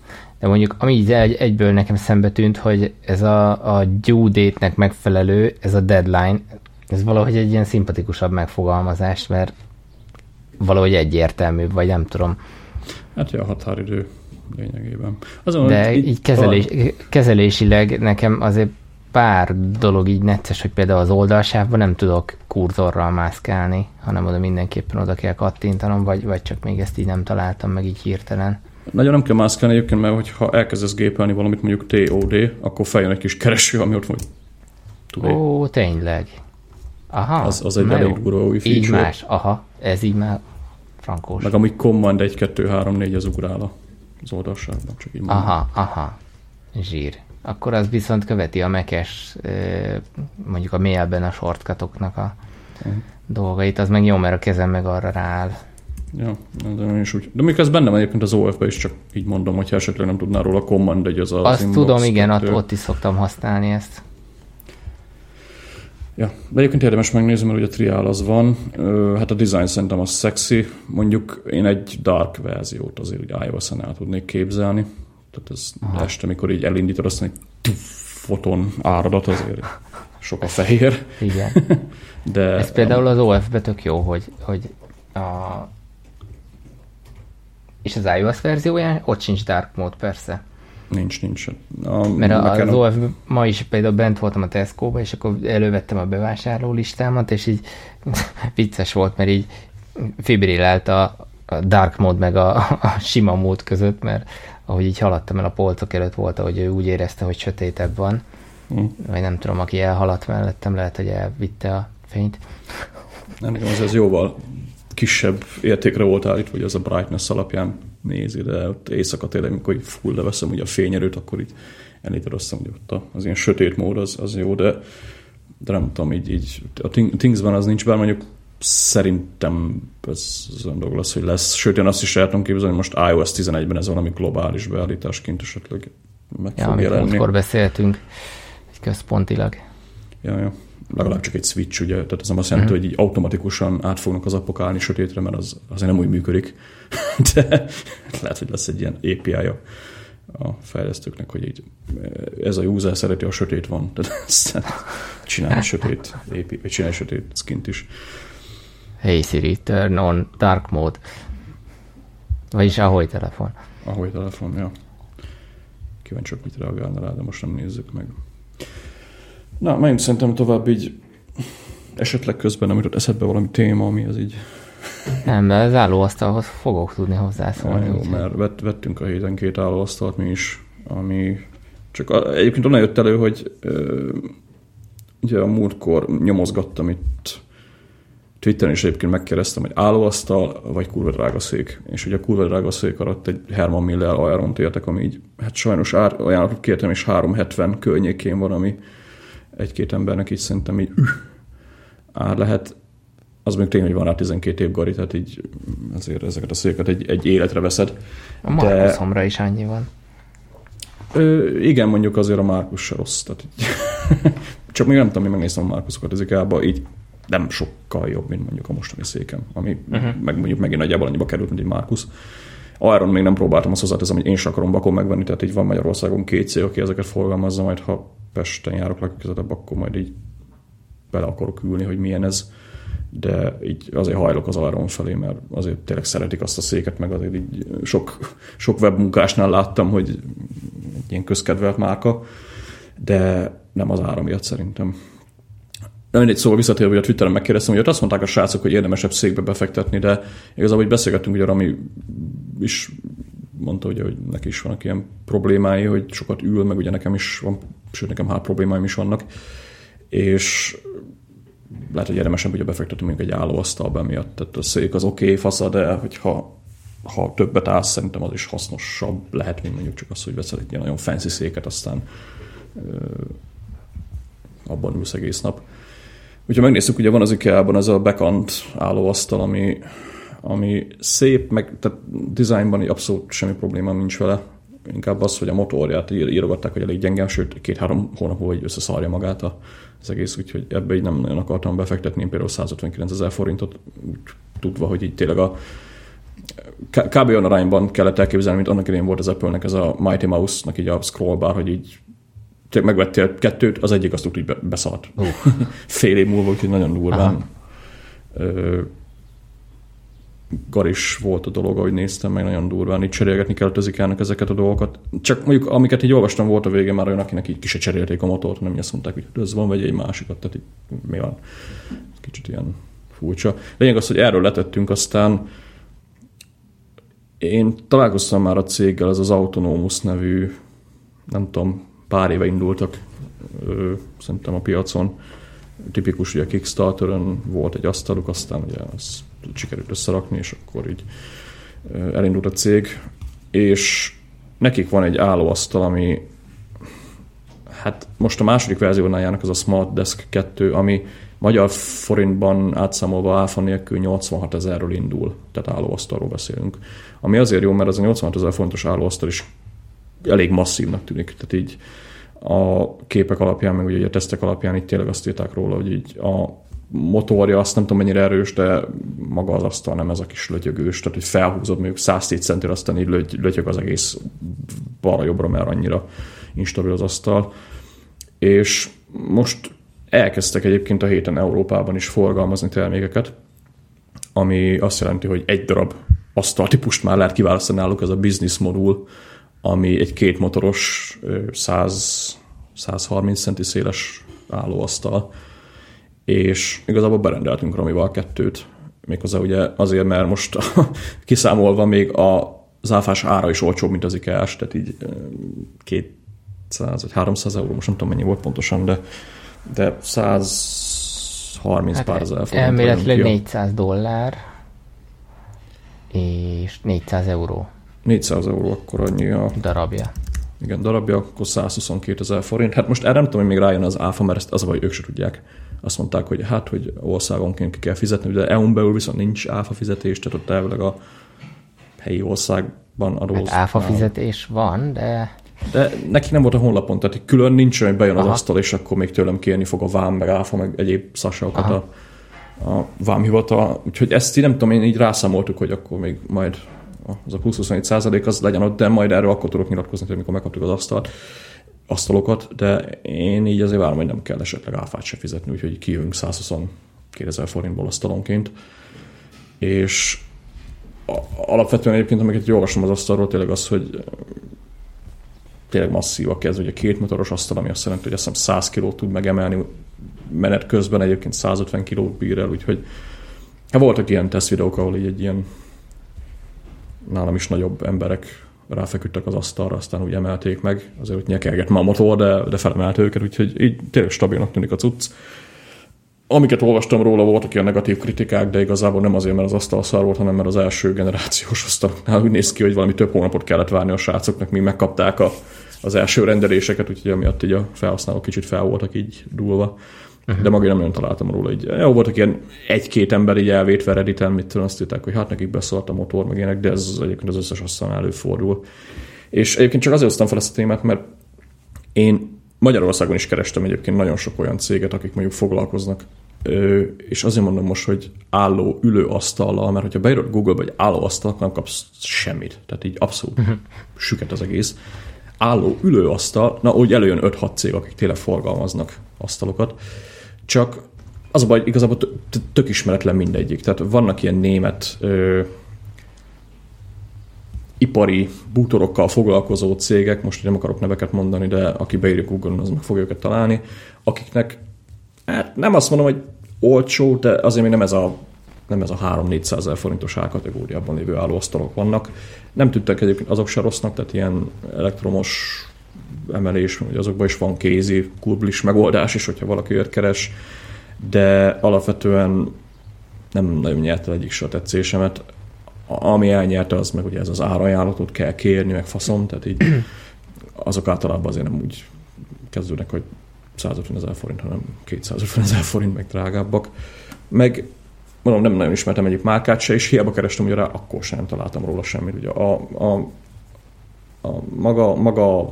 De mondjuk, ami így egy, egyből nekem szembe tűnt, hogy ez a, a due date-nek megfelelő, ez a deadline, ez valahogy egy ilyen szimpatikusabb megfogalmazás, mert valahogy egyértelmű, vagy nem tudom. Hát ja, határidő lényegében. Azon, De így, így kezelés, kezelésileg nekem azért pár dolog így necces, hogy például az oldalsávban nem tudok kurzorral mászkálni, hanem oda mindenképpen oda kell kattintanom, vagy, vagy csak még ezt így nem találtam meg így hirtelen. Nagyon nem kell mászkálni egyébként, mert ha elkezdesz gépelni valamit mondjuk TOD, akkor feljön egy kis kereső, ami ott vagy. Ó, tényleg. Aha. Az, az egy elég durva új feature. Így más, aha, ez így már frankós. Meg amúgy command 1, 2, 3, 4 az ugrál az oldalsávban, csak így mondom. Aha, aha, zsír. Akkor az viszont követi a mekes, mondjuk a mailben a shortcutoknak a uh-huh. dolgait, az meg jó, mert a kezem meg arra rááll. Ja, de én is úgy. De még ez benne van egyébként az OF-be is, csak így mondom, hogy esetleg nem tudnál róla command, egy az az Azt tudom, igen, ott, ott is szoktam használni ezt. Ja, de egyébként érdemes megnézni, mert ugye a triál az van. Hát a design szerintem az sexy. Mondjuk én egy dark verziót azért ugye iOS-en el tudnék képzelni. Tehát ez Aha. este, amikor így elindítod, azt mondja, foton áradat azért sok a fehér. Igen. De ez például az OF-be tök jó, hogy, hogy a... és az iOS verzióján ott sincs dark mode persze. Nincs, nincs. A, Mert az az OF, ma is például bent voltam a Tesco-ba, és akkor elővettem a bevásárló listámat, és így vicces volt, mert így fibrilált a, a dark mode meg a, a sima mód között, mert ahogy így haladtam el a polcok előtt volt, hogy ő úgy érezte, hogy sötétebb van. Mm. Vagy nem tudom, aki elhaladt mellettem, lehet, hogy elvitte a fényt. Nem, az ez jóval kisebb értékre volt állítva, hogy az a brightness alapján nézi, de ott éjszaka tényleg, amikor így full leveszem ugye a fényerőt, akkor itt elíted azt hogy ott az ilyen sötét mód az, az jó, de, de nem tudom, így, így a Thingsben az nincs, bár mondjuk szerintem ez, olyan dolog lesz, hogy lesz. Sőt, én azt is el tudom képzelni, hogy most iOS 11-ben ez valami globális beállításként esetleg meg ja, fog jelenni. amikor beszéltünk, központilag. Ja, ja. Legalább csak egy switch, ugye, tehát ez nem azt jelenti, uh-huh. hogy így automatikusan át fognak az appok állni sötétre, mert az azért nem úgy működik. De lehet, hogy lesz egy ilyen API-ja a fejlesztőknek, hogy így ez a user szereti, a sötét van, tehát csinálni sötét, API, vagy csinálni sötét skint is. Hey Siri, turn on dark mode. Vagyis ahogy telefon. Ahogy telefon, ja. Kíváncsiak, mit reagálna rá, de most nem nézzük meg. Na, menjünk szerintem tovább így esetleg közben nem jutott eszedbe valami téma, ami az így... Nem, de az állóasztalhoz fogok tudni hozzászólni. Ja, jó, mert vett, vettünk a héten két állóasztalt mi is, ami csak a, egyébként onnan jött elő, hogy ö, ugye a múltkor nyomozgattam itt Twitteren is egyébként megkérdeztem, hogy állóasztal vagy kurva drága szék. És ugye a kurva drága szék alatt egy Herman Miller ajánlót értek, ami így, hát sajnos ár, ajánlatot kértem, és 370 környékén van, ami egy-két embernek így szerintem így üh, ár lehet. Az még tényleg, hogy van rá 12 év gari, tehát így azért ezeket a széket egy, egy életre veszed. A Markuszomra de... is annyi van. Ö, igen, mondjuk azért a Márkusz se rossz. Tehát így, csak még nem tudom, én megnéztem a Márkuszokat ezekában, így nem sokkal jobb, mint mondjuk a mostani székem, ami uh-huh. meg mondjuk megint nagyjából annyiba került, mint egy Markus. Arról még nem próbáltam azt hozzáteszem, hogy én sem akarom bakon megvenni, tehát így van Magyarországon két cég, aki ezeket forgalmazza, majd ha Pesten járok legközelebb, akkor majd így bele akarok ülni, hogy milyen ez de így azért hajlok az Aeron felé, mert azért tényleg szeretik azt a széket, meg azért így sok, sok webmunkásnál láttam, hogy egy ilyen közkedvelt márka, de nem az ára miatt szerintem. De mindegy, szóval visszatérve, hogy a Twitteren megkérdeztem, hogy ott azt mondták a srácok, hogy érdemesebb székbe befektetni, de igazából hogy beszélgettünk, hogy Rami is mondta, ugye, hogy neki is vannak ilyen problémái, hogy sokat ül, meg ugye nekem is van, sőt nekem hát problémáim is vannak, és lehet, hogy érdemesebb, hogy befektetünk mondjuk egy állóasztalba miatt, tehát a szék az oké, okay, fasza, de hogyha ha többet állsz, szerintem az is hasznosabb lehet, mint mondjuk csak az, hogy veszel egy ilyen nagyon fancy széket, aztán ö, abban ülsz egész nap. Hogyha megnézzük, ugye van az IKEA-ban ez a bekant állóasztal, ami ami szép, meg tehát dizájnban abszolút semmi probléma nincs vele. Inkább az, hogy a motorját írogatták, hogy elég gyenge, sőt két-három hónap hogy összeszarja magát az egész, úgyhogy ebbe így nem nagyon akartam befektetni, én például 159 ezer forintot, tudva, hogy így tényleg a kb. olyan arányban kellett elképzelni, mint annak idején volt az Apple-nek ez a Mighty Mouse-nak így a scroll bar, hogy így megvettél kettőt, az egyik azt úgy beszart. Uh. Fél év múlva, úgyhogy nagyon durván. Garis volt a dolog, ahogy néztem, meg nagyon durván. Így cserélgetni kellett az ikea ezeket a dolgokat. Csak mondjuk, amiket így olvastam, volt a vége már olyan, akinek így kise cserélték a motort, nem azt mondták, hogy ez van, vagy egy másikat, tehát így mi van. Kicsit ilyen furcsa. Lényeg az, hogy erről letettünk, aztán én találkoztam már a céggel, ez az Autonomous nevű, nem tudom, pár éve indultak szerintem a piacon. Tipikus, ugye a Kickstarteren volt egy asztaluk, aztán ugye azt sikerült összerakni, és akkor így elindult a cég. És nekik van egy állóasztal, ami hát most a második verziónál járnak az a Smart Desk 2, ami magyar forintban átszámolva áfa nélkül 86 ezerről indul, tehát állóasztalról beszélünk. Ami azért jó, mert az a 86 ezer fontos állóasztal is elég masszívnak tűnik. Tehát így a képek alapján, meg ugye a tesztek alapján itt tényleg azt írták róla, hogy így a motorja, azt nem tudom mennyire erős, de maga az asztal nem ez a kis lötyögős, tehát hogy felhúzod mondjuk 110 centire, aztán így löty, lötyög az egész balra-jobbra, mert annyira instabil az asztal. És most elkezdtek egyébként a héten Európában is forgalmazni termékeket, ami azt jelenti, hogy egy darab asztaltípust már lehet kiválasztani náluk, ez a business modul, ami egy két motoros 100, 130 centi széles állóasztal, és igazából berendeltünk Ramival kettőt, méghozzá ugye azért, mert most kiszámolva még a záfás ára is olcsóbb, mint az ikea tehát így 200 vagy 300 euró, most nem tudom mennyi volt pontosan, de, de 130 hát pár ezer forint. Elméletileg 400 dollár, és 400 euró. 400 euró, akkor annyi a... Darabja. Igen, darabja, akkor 122 ezer forint. Hát most erre nem tudom, hogy még rájön az áfa, mert ezt az a baj, ők se tudják. Azt mondták, hogy hát, hogy országonként ki kell fizetni, de EU-n belül viszont nincs áfa fizetés, tehát ott elvileg a helyi országban adóz. Hát áfa fizetés van, de... De neki nem volt a honlapon, tehát külön nincs, hogy bejön az Aha. asztal, és akkor még tőlem kérni fog a vám, meg áfa, meg egyéb szasságokat a, a vámhivatal. Úgyhogy ezt így nem tudom, én így rászámoltuk, hogy akkor még majd az a plusz 27 százalék az legyen ott, de majd erről akkor tudok nyilatkozni, hogy amikor megkaptuk az asztalt, asztalokat, de én így azért várom, hogy nem kell esetleg áfát se fizetni, úgyhogy kijövünk 122 ezer forintból asztalonként. És alapvetően egyébként, amiket olvasom az asztalról, tényleg az, hogy tényleg masszívak ez, ugye két motoros asztal, ami azt jelenti, hogy azt hiszem 100 kilót tud megemelni, menet közben egyébként 150 kilót bír el, úgyhogy hát voltak ilyen teszt videók, ahol így egy ilyen nálam is nagyobb emberek ráfeküdtek az asztalra, aztán úgy emelték meg, azért hogy nyekerget ma a motor, de, de felemelt őket, úgyhogy így tényleg stabilnak tűnik a cucc. Amiket olvastam róla, voltak ilyen negatív kritikák, de igazából nem azért, mert az asztal szar volt, hanem mert az első generációs asztaloknál úgy néz ki, hogy valami több hónapot kellett várni a srácoknak, míg megkapták a, az első rendeléseket, úgyhogy amiatt így a felhasználók kicsit fel voltak így dúlva. Uh-huh. De maga nem találtam róla. Így, jó, voltak ilyen egy-két ember így elvétve Redditen, mit tudom, azt írták, hogy hát nekik beszólt a motor, meg ilyenek, de ez egyébként az összes asztalnál előfordul. És egyébként csak azért hoztam fel ezt a témát, mert én Magyarországon is kerestem egyébként nagyon sok olyan céget, akik mondjuk foglalkoznak és azért mondom most, hogy álló, ülő asztallal, mert hogyha beírod Google-ba egy álló asztal, nem kapsz semmit. Tehát így abszolút uh-huh. süket az egész. Álló, ülő asztal, na úgy előjön 5-6 cég, akik tényleg forgalmaznak asztalokat. Csak az a baj, igazából tök ismeretlen mindegyik. Tehát vannak ilyen német ö, ipari bútorokkal foglalkozó cégek, most nem akarok neveket mondani, de aki beírja Google-on, az meg fogja őket találni, akiknek hát nem azt mondom, hogy olcsó, de azért még nem ez a nem ez a 3-400 ezer forintos árkategóriában lévő állóasztalok vannak. Nem tudtak egyébként azok se rossznak, tehát ilyen elektromos emelés, hogy azokban is van kézi, kurblis megoldás is, hogyha valaki őt keres, de alapvetően nem nagyon nyerte egyik se a tetszésemet. Ami elnyerte, az meg ugye ez az árajánlatot kell kérni, meg faszom, tehát így azok általában azért nem úgy kezdődnek, hogy 150 ezer forint, hanem 250 ezer forint, meg drágábbak. Meg mondom, nem nagyon ismertem egyik márkát se, és hiába kerestem ugye rá, akkor sem találtam róla semmit. Ugye a, a, a maga, maga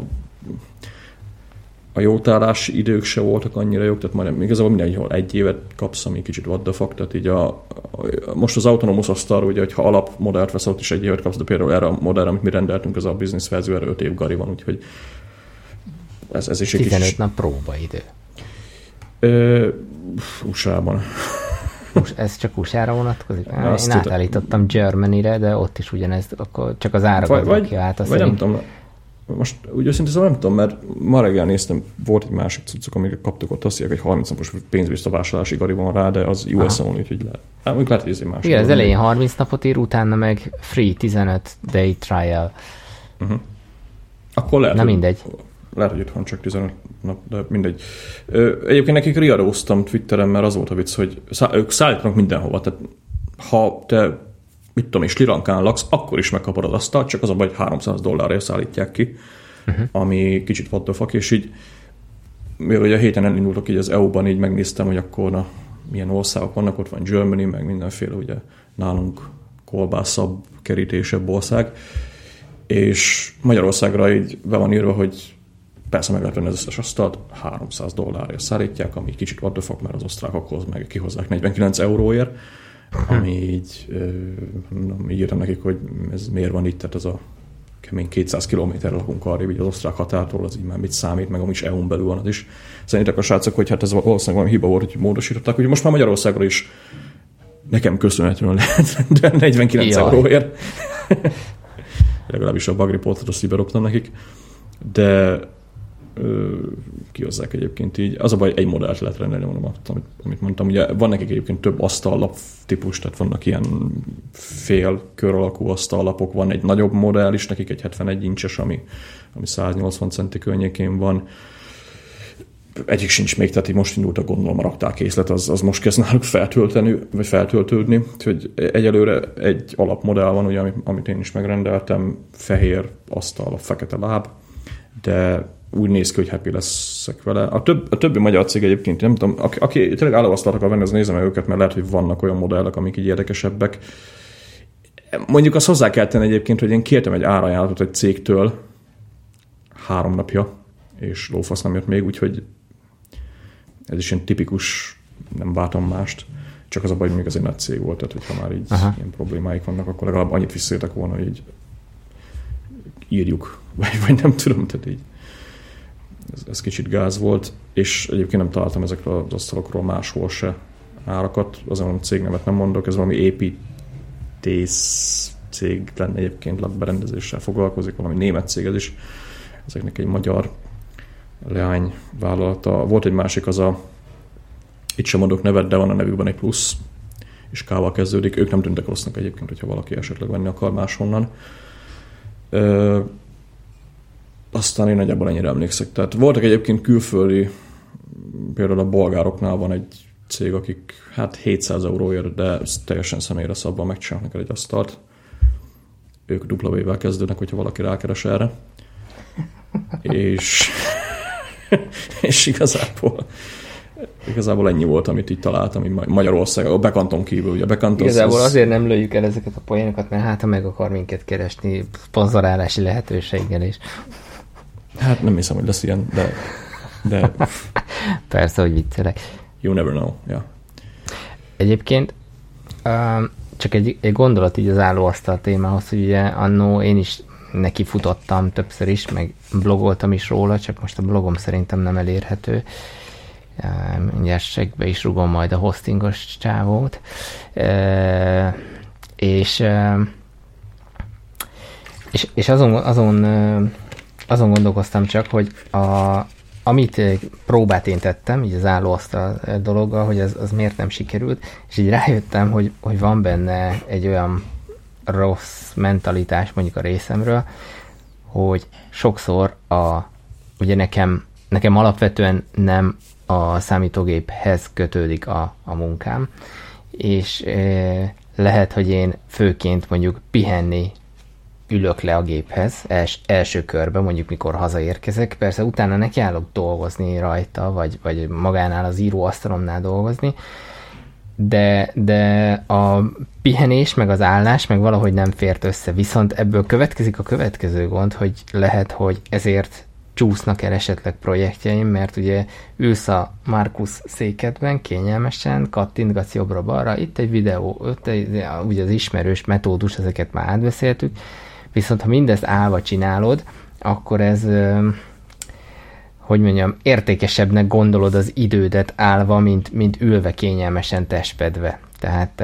a jótállási idők se voltak annyira jók, tehát majdnem igazából mindenhol egy évet kapsz, ami kicsit what the fuck, tehát így a, a most az Autonomous Astar, ugye, hogyha alapmodellt veszel, ott is egy évet kapsz, de például erre a modellre, amit mi rendeltünk, az a business verzió, erre 5 év gari van, úgyhogy ez, ez is egy 15 kis... nap próbaidő. USA-ban. Ez csak USA-ra vonatkozik? Azt Én átállítottam Germany-re, de ott is ugyanez, akkor csak az árakat vagy. Vagy szerint. nem tudom, most úgy őszintén szóval nem tudom, mert ma reggel néztem, volt egy másik cuccok, amiket kaptuk ott, azt hogy 30 napos pénzbiztosítási gari van rá, de az US only, úgyhogy lehet. Hát, mondjuk lehet, hogy ez egy másik. Igen, az elején 30 napot ír, utána meg free 15 day trial. Uh-huh. Akkor lehet, Na mindegy. Lehet, hogy itthon csak 15 nap, de mindegy. Egyébként nekik riadóztam Twitteren, mert az volt a vicc, hogy szá- ők szállítanak mindenhova. Tehát ha te mit tudom, és Lirankán laksz, akkor is megkapod az asztalt, csak az a baj, hogy 300 dollárért szállítják ki, uh-huh. ami kicsit what the fuck, és így mivel ugye a héten elindultok így az EU-ban, így megnéztem, hogy akkor na, milyen országok vannak, ott van Germany, meg mindenféle ugye nálunk kolbászabb, kerítésebb ország, és Magyarországra így be van írva, hogy persze meg lehet venni az összes asztalt, 300 dollárért szállítják, ami kicsit what the fuck, mert az osztrákokhoz meg kihozzák 49 euróért, ami így, így írtam nekik, hogy ez miért van itt, tehát az a kemény 200 kilométer lakunk arra, így az osztrák határtól, az így már mit számít, meg is EU-n belül van az is. Szerintek a srácok, hogy hát ez valószínűleg valami hiba volt, hogy módosították, hogy most már Magyarországra is nekem köszönhetően lehet, de 49 Jaj. euróért. Legalábbis a bug reportot azt így nekik. De kihozzák egyébként így. Az a baj, egy modellt lehet rendelni, mondom, amit, amit mondtam. Ugye van nekik egyébként több asztallap típus, tehát vannak ilyen fél kör alakú asztallapok, van egy nagyobb modell is, nekik egy 71 incses, ami, ami 180 centi környékén van. Egyik sincs még, tehát így most indult a gondolom a raktárkészlet, az, az most kezd náluk feltölteni, vagy feltöltődni. Úgyhogy egyelőre egy alapmodell van, ugye, amit, amit én is megrendeltem, fehér asztal, fekete láb, de úgy néz ki, hogy happy leszek vele. A, több, a többi magyar cég egyébként, nem tudom, aki, aki tényleg állóasztalt akar venni, az nézem meg őket, mert lehet, hogy vannak olyan modellek, amik így érdekesebbek. Mondjuk azt hozzá kell tenni egyébként, hogy én kértem egy árajánlatot egy cégtől három napja, és lófasz nem jött még, úgyhogy ez is ilyen tipikus, nem vártam mást. Csak az a baj, hogy még az egy nagy cég volt, tehát hogyha már így Aha. ilyen problémáik vannak, akkor legalább annyit visszajöttek volna, hogy így írjuk, vagy, vagy nem tudom, tehát így ez, ez kicsit gáz volt, és egyébként nem találtam ezekről az asztalokról máshol se árakat, azon a cégnevet nem mondok, ez valami építész cég lenne egyébként lakberendezéssel foglalkozik, valami német cég ez is, ezeknek egy magyar leány vállalata. Volt egy másik, az a itt sem mondok nevet, de van a nevükben egy plusz, és kával kezdődik. Ők nem tűntek rossznak egyébként, hogyha valaki esetleg venni akar máshonnan aztán én nagyjából ennyire emlékszek. Tehát voltak egyébként külföldi, például a bolgároknál van egy cég, akik hát 700 euróért, de teljesen személyre szabva megcsinálnak egy asztalt. Ők dupla vel kezdődnek, hogyha valaki rákeres erre. és, és igazából igazából ennyi volt, amit itt találtam, így Magyarország, a Bekanton kívül. Ugye Bekanton igazából az... azért nem lőjük el ezeket a poénokat, mert hát ha meg akar minket keresni szponzorálási lehetőséggel is. Hát nem hiszem, hogy lesz ilyen, de... de... Persze, hogy viccelek. You never know, yeah. Egyébként um, csak egy, egy gondolat így az állóasztal témához, hogy ugye annó én is neki futottam többször is, meg blogoltam is róla, csak most a blogom szerintem nem elérhető. Mindjárt segbe is rugom majd a hostingos csávót. Uh, és, uh, és, és azon, azon uh, azon gondolkoztam csak, hogy a, amit próbát én tettem, így az állóasztal dologgal, hogy az, az miért nem sikerült, és így rájöttem, hogy, hogy van benne egy olyan rossz mentalitás mondjuk a részemről, hogy sokszor a, ugye nekem, nekem alapvetően nem a számítógéphez kötődik a, a munkám, és e, lehet, hogy én főként mondjuk pihenni ülök le a géphez els, első körben, mondjuk mikor hazaérkezek. Persze utána nekiállok dolgozni rajta, vagy, vagy magánál az íróasztalomnál dolgozni, de, de a pihenés, meg az állás, meg valahogy nem fért össze. Viszont ebből következik a következő gond, hogy lehet, hogy ezért csúsznak el esetleg projektjeim, mert ugye ülsz a Markus székedben kényelmesen, kattintgatsz jobbra-balra, itt egy videó, itt egy, ugye az ismerős metódus, ezeket már átbeszéltük, viszont ha mindezt állva csinálod, akkor ez hogy mondjam, értékesebbnek gondolod az idődet állva, mint, mint ülve kényelmesen testpedve. Tehát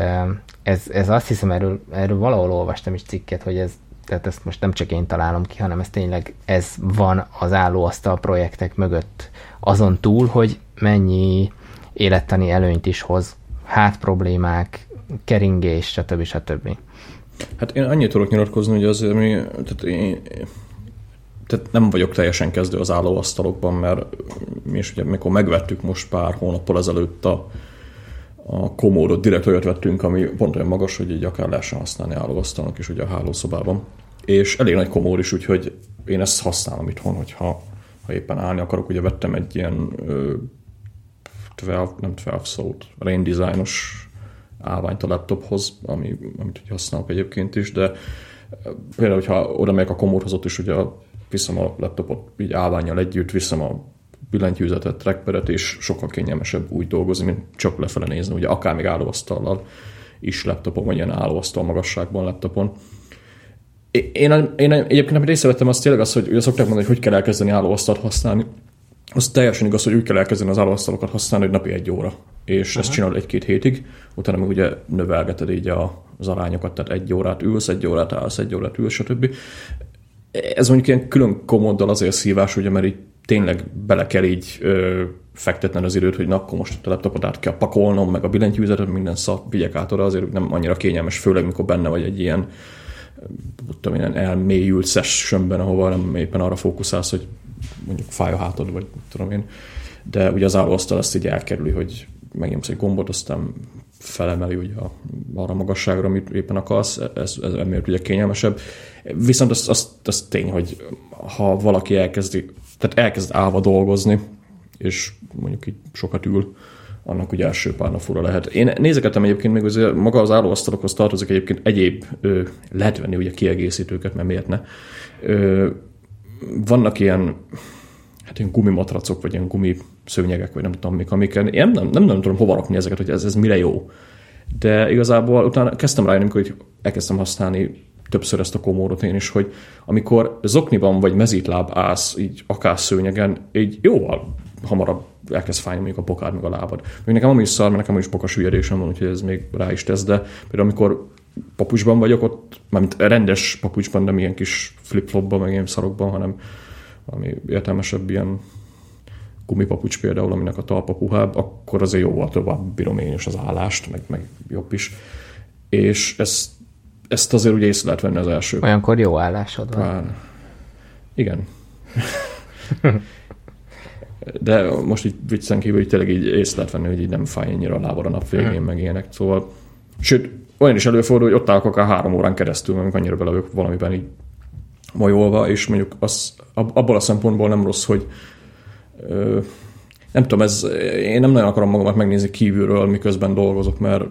ez, ez azt hiszem, erről, erről valahol olvastam is cikket, hogy ez, tehát ezt most nem csak én találom ki, hanem ez tényleg ez van az állóasztal projektek mögött. Azon túl, hogy mennyi élettani előnyt is hoz, hát problémák, keringés, stb. stb. Hát én annyit tudok nyilatkozni, hogy azért mi, tehát én, tehát nem vagyok teljesen kezdő az állóasztalokban, mert mi is ugye, mikor megvettük most pár hónappal ezelőtt a, a komódot, direkt olyat vettünk, ami pont olyan magas, hogy így akár lehessen használni állóasztalnak is ugye a hálószobában. És elég nagy komód is, úgyhogy én ezt használom itthon, hogyha ha éppen állni akarok, ugye vettem egy ilyen ö, 12, nem 12 szót, Rain Designos állványt a laptophoz, ami, amit ugye használok egyébként is, de például, hogyha oda megyek a komódhoz, ott is ugye viszem a laptopot így állványjal együtt, viszem a billentyűzetet, trackpadet, és sokkal kényelmesebb úgy dolgozni, mint csak lefele nézni, ugye akár még állóasztallal is laptopon, vagy ilyen állóasztal magasságban laptopon. Én, én egyébként amit észrevettem, az tényleg az, hogy ugye szokták mondani, hogy hogy kell elkezdeni állóasztalt használni. Az teljesen igaz, hogy úgy kell elkezdeni az állóasztalokat használni, hogy napi egy óra. És Aha. ezt csinálod egy-két hétig, utána meg ugye növelgeted így a, az arányokat, tehát egy órát ülsz, egy órát állsz, egy órát ülsz, stb. Ez mondjuk ilyen külön komoddal azért szívás, ugye, mert így tényleg bele kell így ö, fektetnen az időt, hogy na, akkor most a laptopot át kell pakolnom, meg a billentyűzetet, minden szak vigyek át oda, azért nem annyira kényelmes, főleg mikor benne vagy egy ilyen tudom én, elmélyült sessionben, ahova nem éppen arra fókuszálsz, hogy mondjuk fáj a hátad, vagy tudom én. De ugye az állóasztal azt így elkerüli, hogy megnyomsz egy gombot, aztán felemeli ugye a, arra magasságra, amit éppen akarsz, ez, ez emiatt ugye kényelmesebb. Viszont az, az, az tény, hogy ha valaki elkezdi, tehát elkezd állva dolgozni, és mondjuk így sokat ül, annak ugye első pár fura lehet. Én nézegetem egyébként még azért maga az állóasztalokhoz tartozik egyébként egyéb, ö, lehet venni ugye kiegészítőket, mert miért ne. Ö, vannak ilyen, hát ilyen gumimatracok, vagy ilyen gumi szőnyegek, vagy nem tudom mik, amiken én nem, nem, nem tudom hova rakni ezeket, hogy ez, ez mire jó. De igazából utána kezdtem rájönni, hogy elkezdtem használni többször ezt a komódot én is, hogy amikor zokniban vagy mezítláb állsz, így akár szőnyegen, így jóval hamarabb elkezd fájni még a pokád, meg a lábad. Még nekem amúgy szar, mert nekem is pokas hülyedésem van, úgyhogy ez még rá is tesz, de például amikor papucsban vagyok, ott, mármint rendes papucsban, nem ilyen kis flip-flopban, meg ilyen szarokban, hanem valami értelmesebb ilyen gumipapucs például, aminek a talpa puhább, akkor azért jóval tovább bírom én is az állást, meg, meg jobb is. És ezt, ezt azért ugye észre lehet venni az első. Olyankor jó állásod van. Pár... Igen. De most így viccen kívül, hogy tényleg így észre lehet venni, hogy így nem fáj ennyire a lábad a nap végén, meg ilyenek. Szóval, sőt, olyan is előfordul, hogy ott állok akár három órán keresztül, mert annyira bele valamiben így majolva, és mondjuk az, abból a szempontból nem rossz, hogy ö, nem tudom, ez, én nem nagyon akarom magamat megnézni kívülről, miközben dolgozok, mert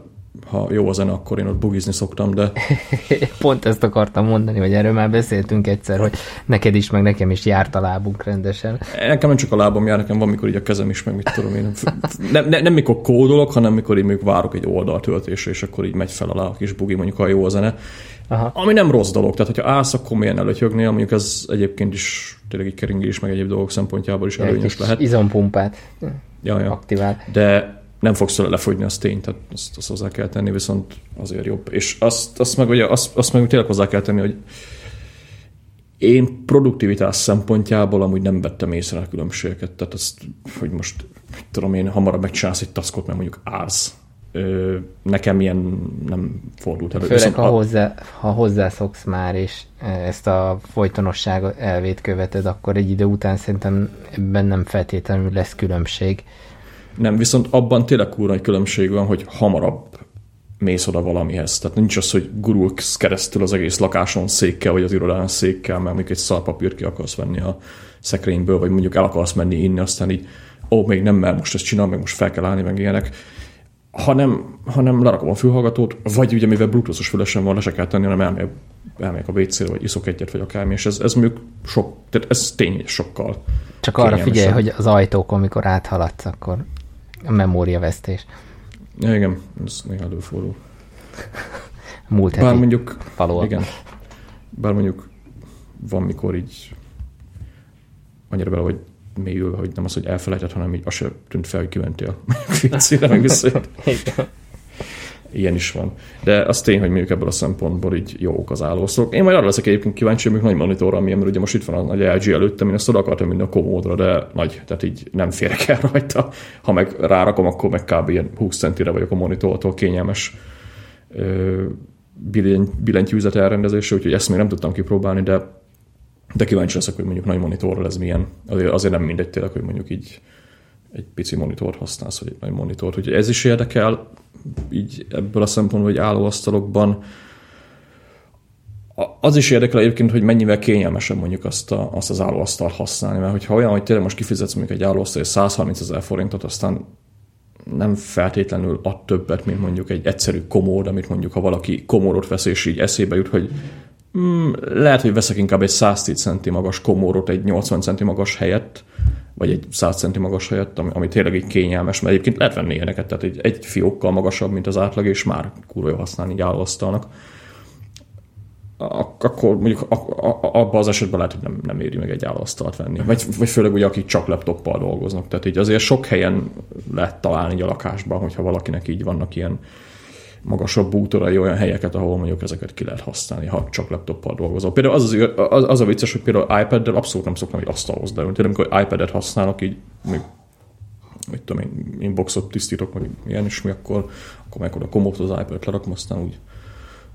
ha jó a zene, akkor én ott bugizni szoktam, de... Pont ezt akartam mondani, hogy erről már beszéltünk egyszer, hogy neked is, meg nekem is járt a lábunk rendesen. Nekem nem csak a lábam jár, nekem van, mikor így a kezem is, meg mit tudom én. Nem, nem, nem mikor kódolok, hanem mikor így még várok egy oldaltöltésre, és akkor így megy fel alá a kis bugi, mondjuk a jó a zene. Aha. Ami nem rossz dolog, tehát hogyha állsz, akkor milyen előtyögnél, mondjuk ez egyébként is tényleg egy keringés, meg egyéb dolgok szempontjából is előnyös lehet. Izompumpát ja, ja. aktivál. De nem fogsz vele lefogyni, az tény, tehát azt, azt hozzá kell tenni, viszont azért jobb. És azt, azt meg, ugye, azt, azt meg tényleg hozzá kell tenni, hogy én produktivitás szempontjából amúgy nem vettem észre a különbségeket. Tehát azt, hogy most, tudom én, hamarabb megcsinálsz egy taskot, mert mondjuk állsz. Nekem ilyen nem fordult elő. Főleg, ha, hozzá, ha hozzászoksz már, és ezt a folytonosság elvét követed, akkor egy idő után szerintem ebben nem feltétlenül lesz különbség. Nem, viszont abban tényleg kurva egy különbség van, hogy hamarabb mész oda valamihez. Tehát nincs az, hogy gurulsz keresztül az egész lakáson székkel, vagy az irodán székkel, mert mondjuk egy szarpapír ki akarsz venni a szekrényből, vagy mondjuk el akarsz menni inni, aztán így, ó, még nem, mert most ezt csinál, meg most fel kell állni, meg ilyenek. hanem, hanem lerakom a fülhallgatót, vagy ugye mivel bluetoothos fülesen van, le se kell tenni, hanem elmegyek, elmegyek a wc vagy iszok egyet, vagy akármi, és ez, ez mondjuk sok, tehát ez tényleg sokkal Csak arra figyelj, hogy az ajtókon, amikor áthaladsz, akkor memóriavesztés. Ja, igen, ez néha előfordul. Múlt Bár mondjuk, való. igen, bár mondjuk van, mikor így annyira bele, hogy mélyülve, hogy nem az, hogy elfelejtett, hanem így az sem tűnt fel, hogy kimentél fincére, meg vissza. Ilyen is van. De az tény, hogy mondjuk ebből a szempontból így jók az állószok. Én majd arra leszek egyébként kíváncsi, hogy nagy monitorra, milyen, mert ugye most itt van a nagy LG előttem, én ezt oda akartam minden a komódra, de nagy, tehát így nem férek el rajta. Ha meg rárakom, akkor meg kb. ilyen 20 centire vagyok a monitortól kényelmes billentyűzet elrendezése, úgyhogy ezt még nem tudtam kipróbálni, de de kíváncsi leszek, hogy mondjuk nagy monitorral ez milyen. Azért, azért nem mindegy tényleg, hogy mondjuk így egy pici monitort használsz, vagy egy nagy monitort. Úgyhogy ez is érdekel, így ebből a szempontból, hogy állóasztalokban. Az is érdekel egyébként, hogy mennyivel kényelmesebb mondjuk azt, a, azt az állóasztalt használni, mert hogyha olyan, hogy tényleg most kifizetsz mondjuk egy állóasztal 130 ezer forintot, aztán nem feltétlenül ad többet, mint mondjuk egy egyszerű komód, amit mondjuk ha valaki komódot vesz, és így eszébe jut, hogy Hmm, lehet, hogy veszek inkább egy 110 centi magas komórot egy 80 centi magas helyett, vagy egy 100 centi magas helyett, ami, ami tényleg egy kényelmes, mert egyébként lehet venni ilyeneket, tehát egy, egy fiókkal magasabb, mint az átlag, és már kurva jó használni így állóasztalnak. Akkor mondjuk abban az esetben lehet, hogy nem, nem éri meg egy állóasztalt venni. Vagy, vagy főleg ugye, akik csak laptoppal dolgoznak. Tehát így azért sok helyen lehet találni a lakásban, hogyha valakinek így vannak ilyen magasabb bútorai olyan helyeket, ahol mondjuk ezeket ki lehet használni, ha csak laptoppal dolgozol. Például az, az, az, az a vicces, hogy például iPad-del abszolút nem szoktam egy asztalhoz de Tényleg, amikor iPad-et használok, így még mit tudom én, inboxot tisztítok, vagy ilyen is mi, akkor, akkor meg a komót az iPad-et lerakom, aztán úgy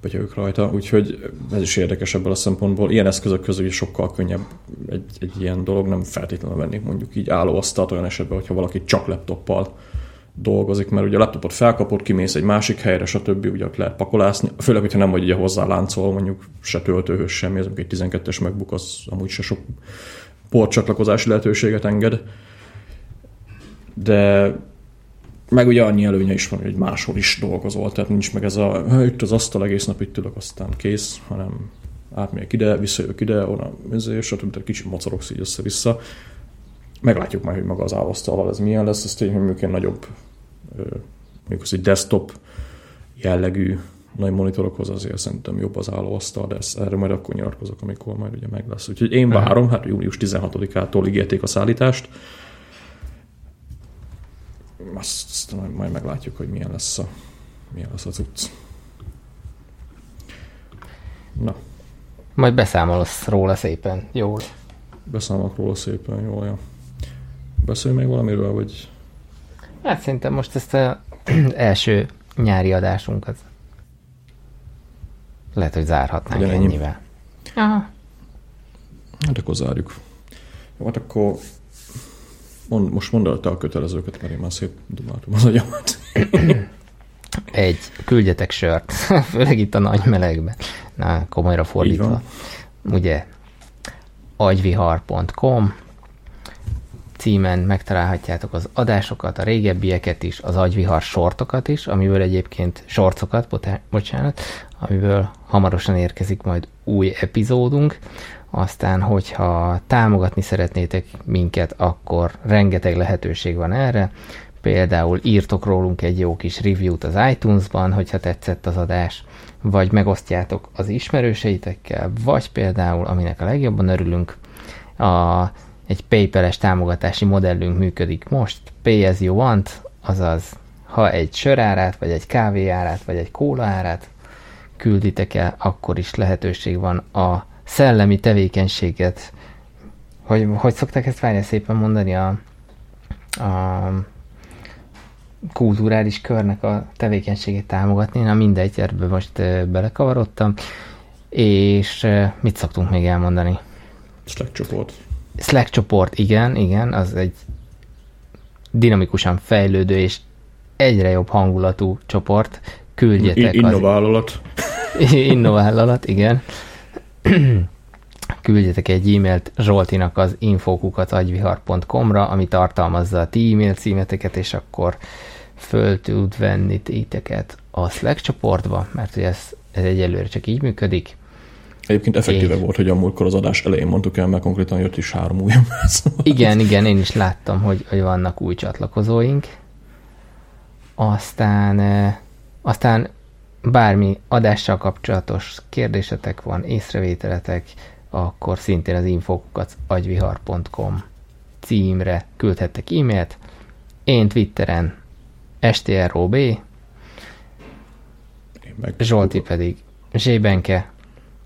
betyögök rajta, úgyhogy ez is érdekes ebből a szempontból. Ilyen eszközök közül is sokkal könnyebb egy, egy ilyen dolog, nem feltétlenül venni mondjuk így álló asztalt olyan esetben, hogyha valaki csak laptoppal dolgozik, mert ugye a laptopot felkapod, kimész egy másik helyre, stb. ugye ott lehet pakolászni, főleg, hogyha nem vagy ugye hozzá láncol, mondjuk se töltőhöz semmi, ez egy 12-es MacBook, az amúgy se sok portcsatlakozási lehetőséget enged. De meg ugye annyi előnye is van, hogy máshol is dolgozol, tehát nincs meg ez a, itt az asztal egész nap itt ülök, aztán kész, hanem átmegyek ide, visszajövök ide, onnan, és stb. kicsit mocorogsz így össze-vissza meglátjuk majd, hogy maga az állóasztalval ez milyen lesz, ez tényleg mondjuk nagyobb, mondjuk az egy desktop jellegű nagy monitorokhoz azért szerintem jobb az állóasztal, de ezt, erre majd akkor nyilatkozok, amikor majd ugye meg lesz. Úgyhogy én várom, hát június 16-ától ígérték a szállítást. Azt, azt majd, majd meglátjuk, hogy milyen lesz a, milyen lesz az utc. Na. Majd beszámolsz róla szépen, jól. Beszámolok róla szépen, jól, ja. Beszélj még valamiről, vagy... Hát szerintem most ezt az első nyári adásunkat lehet, hogy zárhatnánk Ugyan ennyivel. Aha. Hát akkor zárjuk. Jó, hát akkor mond, most mondd el te a kötelezőket, mert én már szép dumáltam az agyamat. Egy, küldjetek sört, főleg itt a nagy melegben. Na, komolyra fordítva. Ugye, agyvihar.com címen megtalálhatjátok az adásokat, a régebbieket is, az agyvihar sortokat is, amiből egyébként sorcokat, bocsánat, amiből hamarosan érkezik majd új epizódunk. Aztán, hogyha támogatni szeretnétek minket, akkor rengeteg lehetőség van erre. Például írtok rólunk egy jó kis review-t az iTunes-ban, hogyha tetszett az adás, vagy megosztjátok az ismerőseitekkel, vagy például, aminek a legjobban örülünk, a egy PayPal-es támogatási modellünk működik. Most, pay as you want, azaz ha egy sörárát, vagy egy kávéárát, vagy egy kóla árát külditek el, akkor is lehetőség van a szellemi tevékenységet, hogy, hogy szokták ezt várni? Szépen mondani, a, a kulturális körnek a tevékenységét támogatni, na mindegy, ebbe most belekavarodtam, és mit szoktunk még elmondani? Slack csoport. Slack csoport, igen, igen, az egy dinamikusan fejlődő és egyre jobb hangulatú csoport. Küldjetek. Innovállalat. Az... Innovállalat, igen. Küldjetek egy e-mailt Zsoltinak az infókukat agyvihar.com-ra, ami tartalmazza a ti e-mail címeteket, és akkor föl tud venni titeket a Slack csoportba, mert hogy ez, ez egyelőre csak így működik. Egyébként effektíve volt, hogy a múltkor az adás elején mondtuk el, mert konkrétan jött is három új Igen, igen, én is láttam, hogy, hogy vannak új csatlakozóink. Aztán, aztán bármi adással kapcsolatos kérdésetek van, észrevételetek, akkor szintén az infokukat agyvihar.com címre küldhettek e-mailt. Én Twitteren STROB, Zsolti pedig Zsébenke,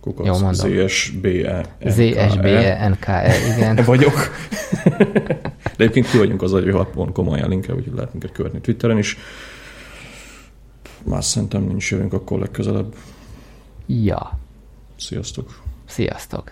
Kukac, Jó mondom. ZSBE. ZSBE, NKE, igen. vagyok. De egyébként ki vagyunk az agyvihar.com ajánlinke, úgyhogy lehet minket követni Twitteren is. Más szerintem nincs, jövünk akkor legközelebb. Ja. Sziasztok. Sziasztok.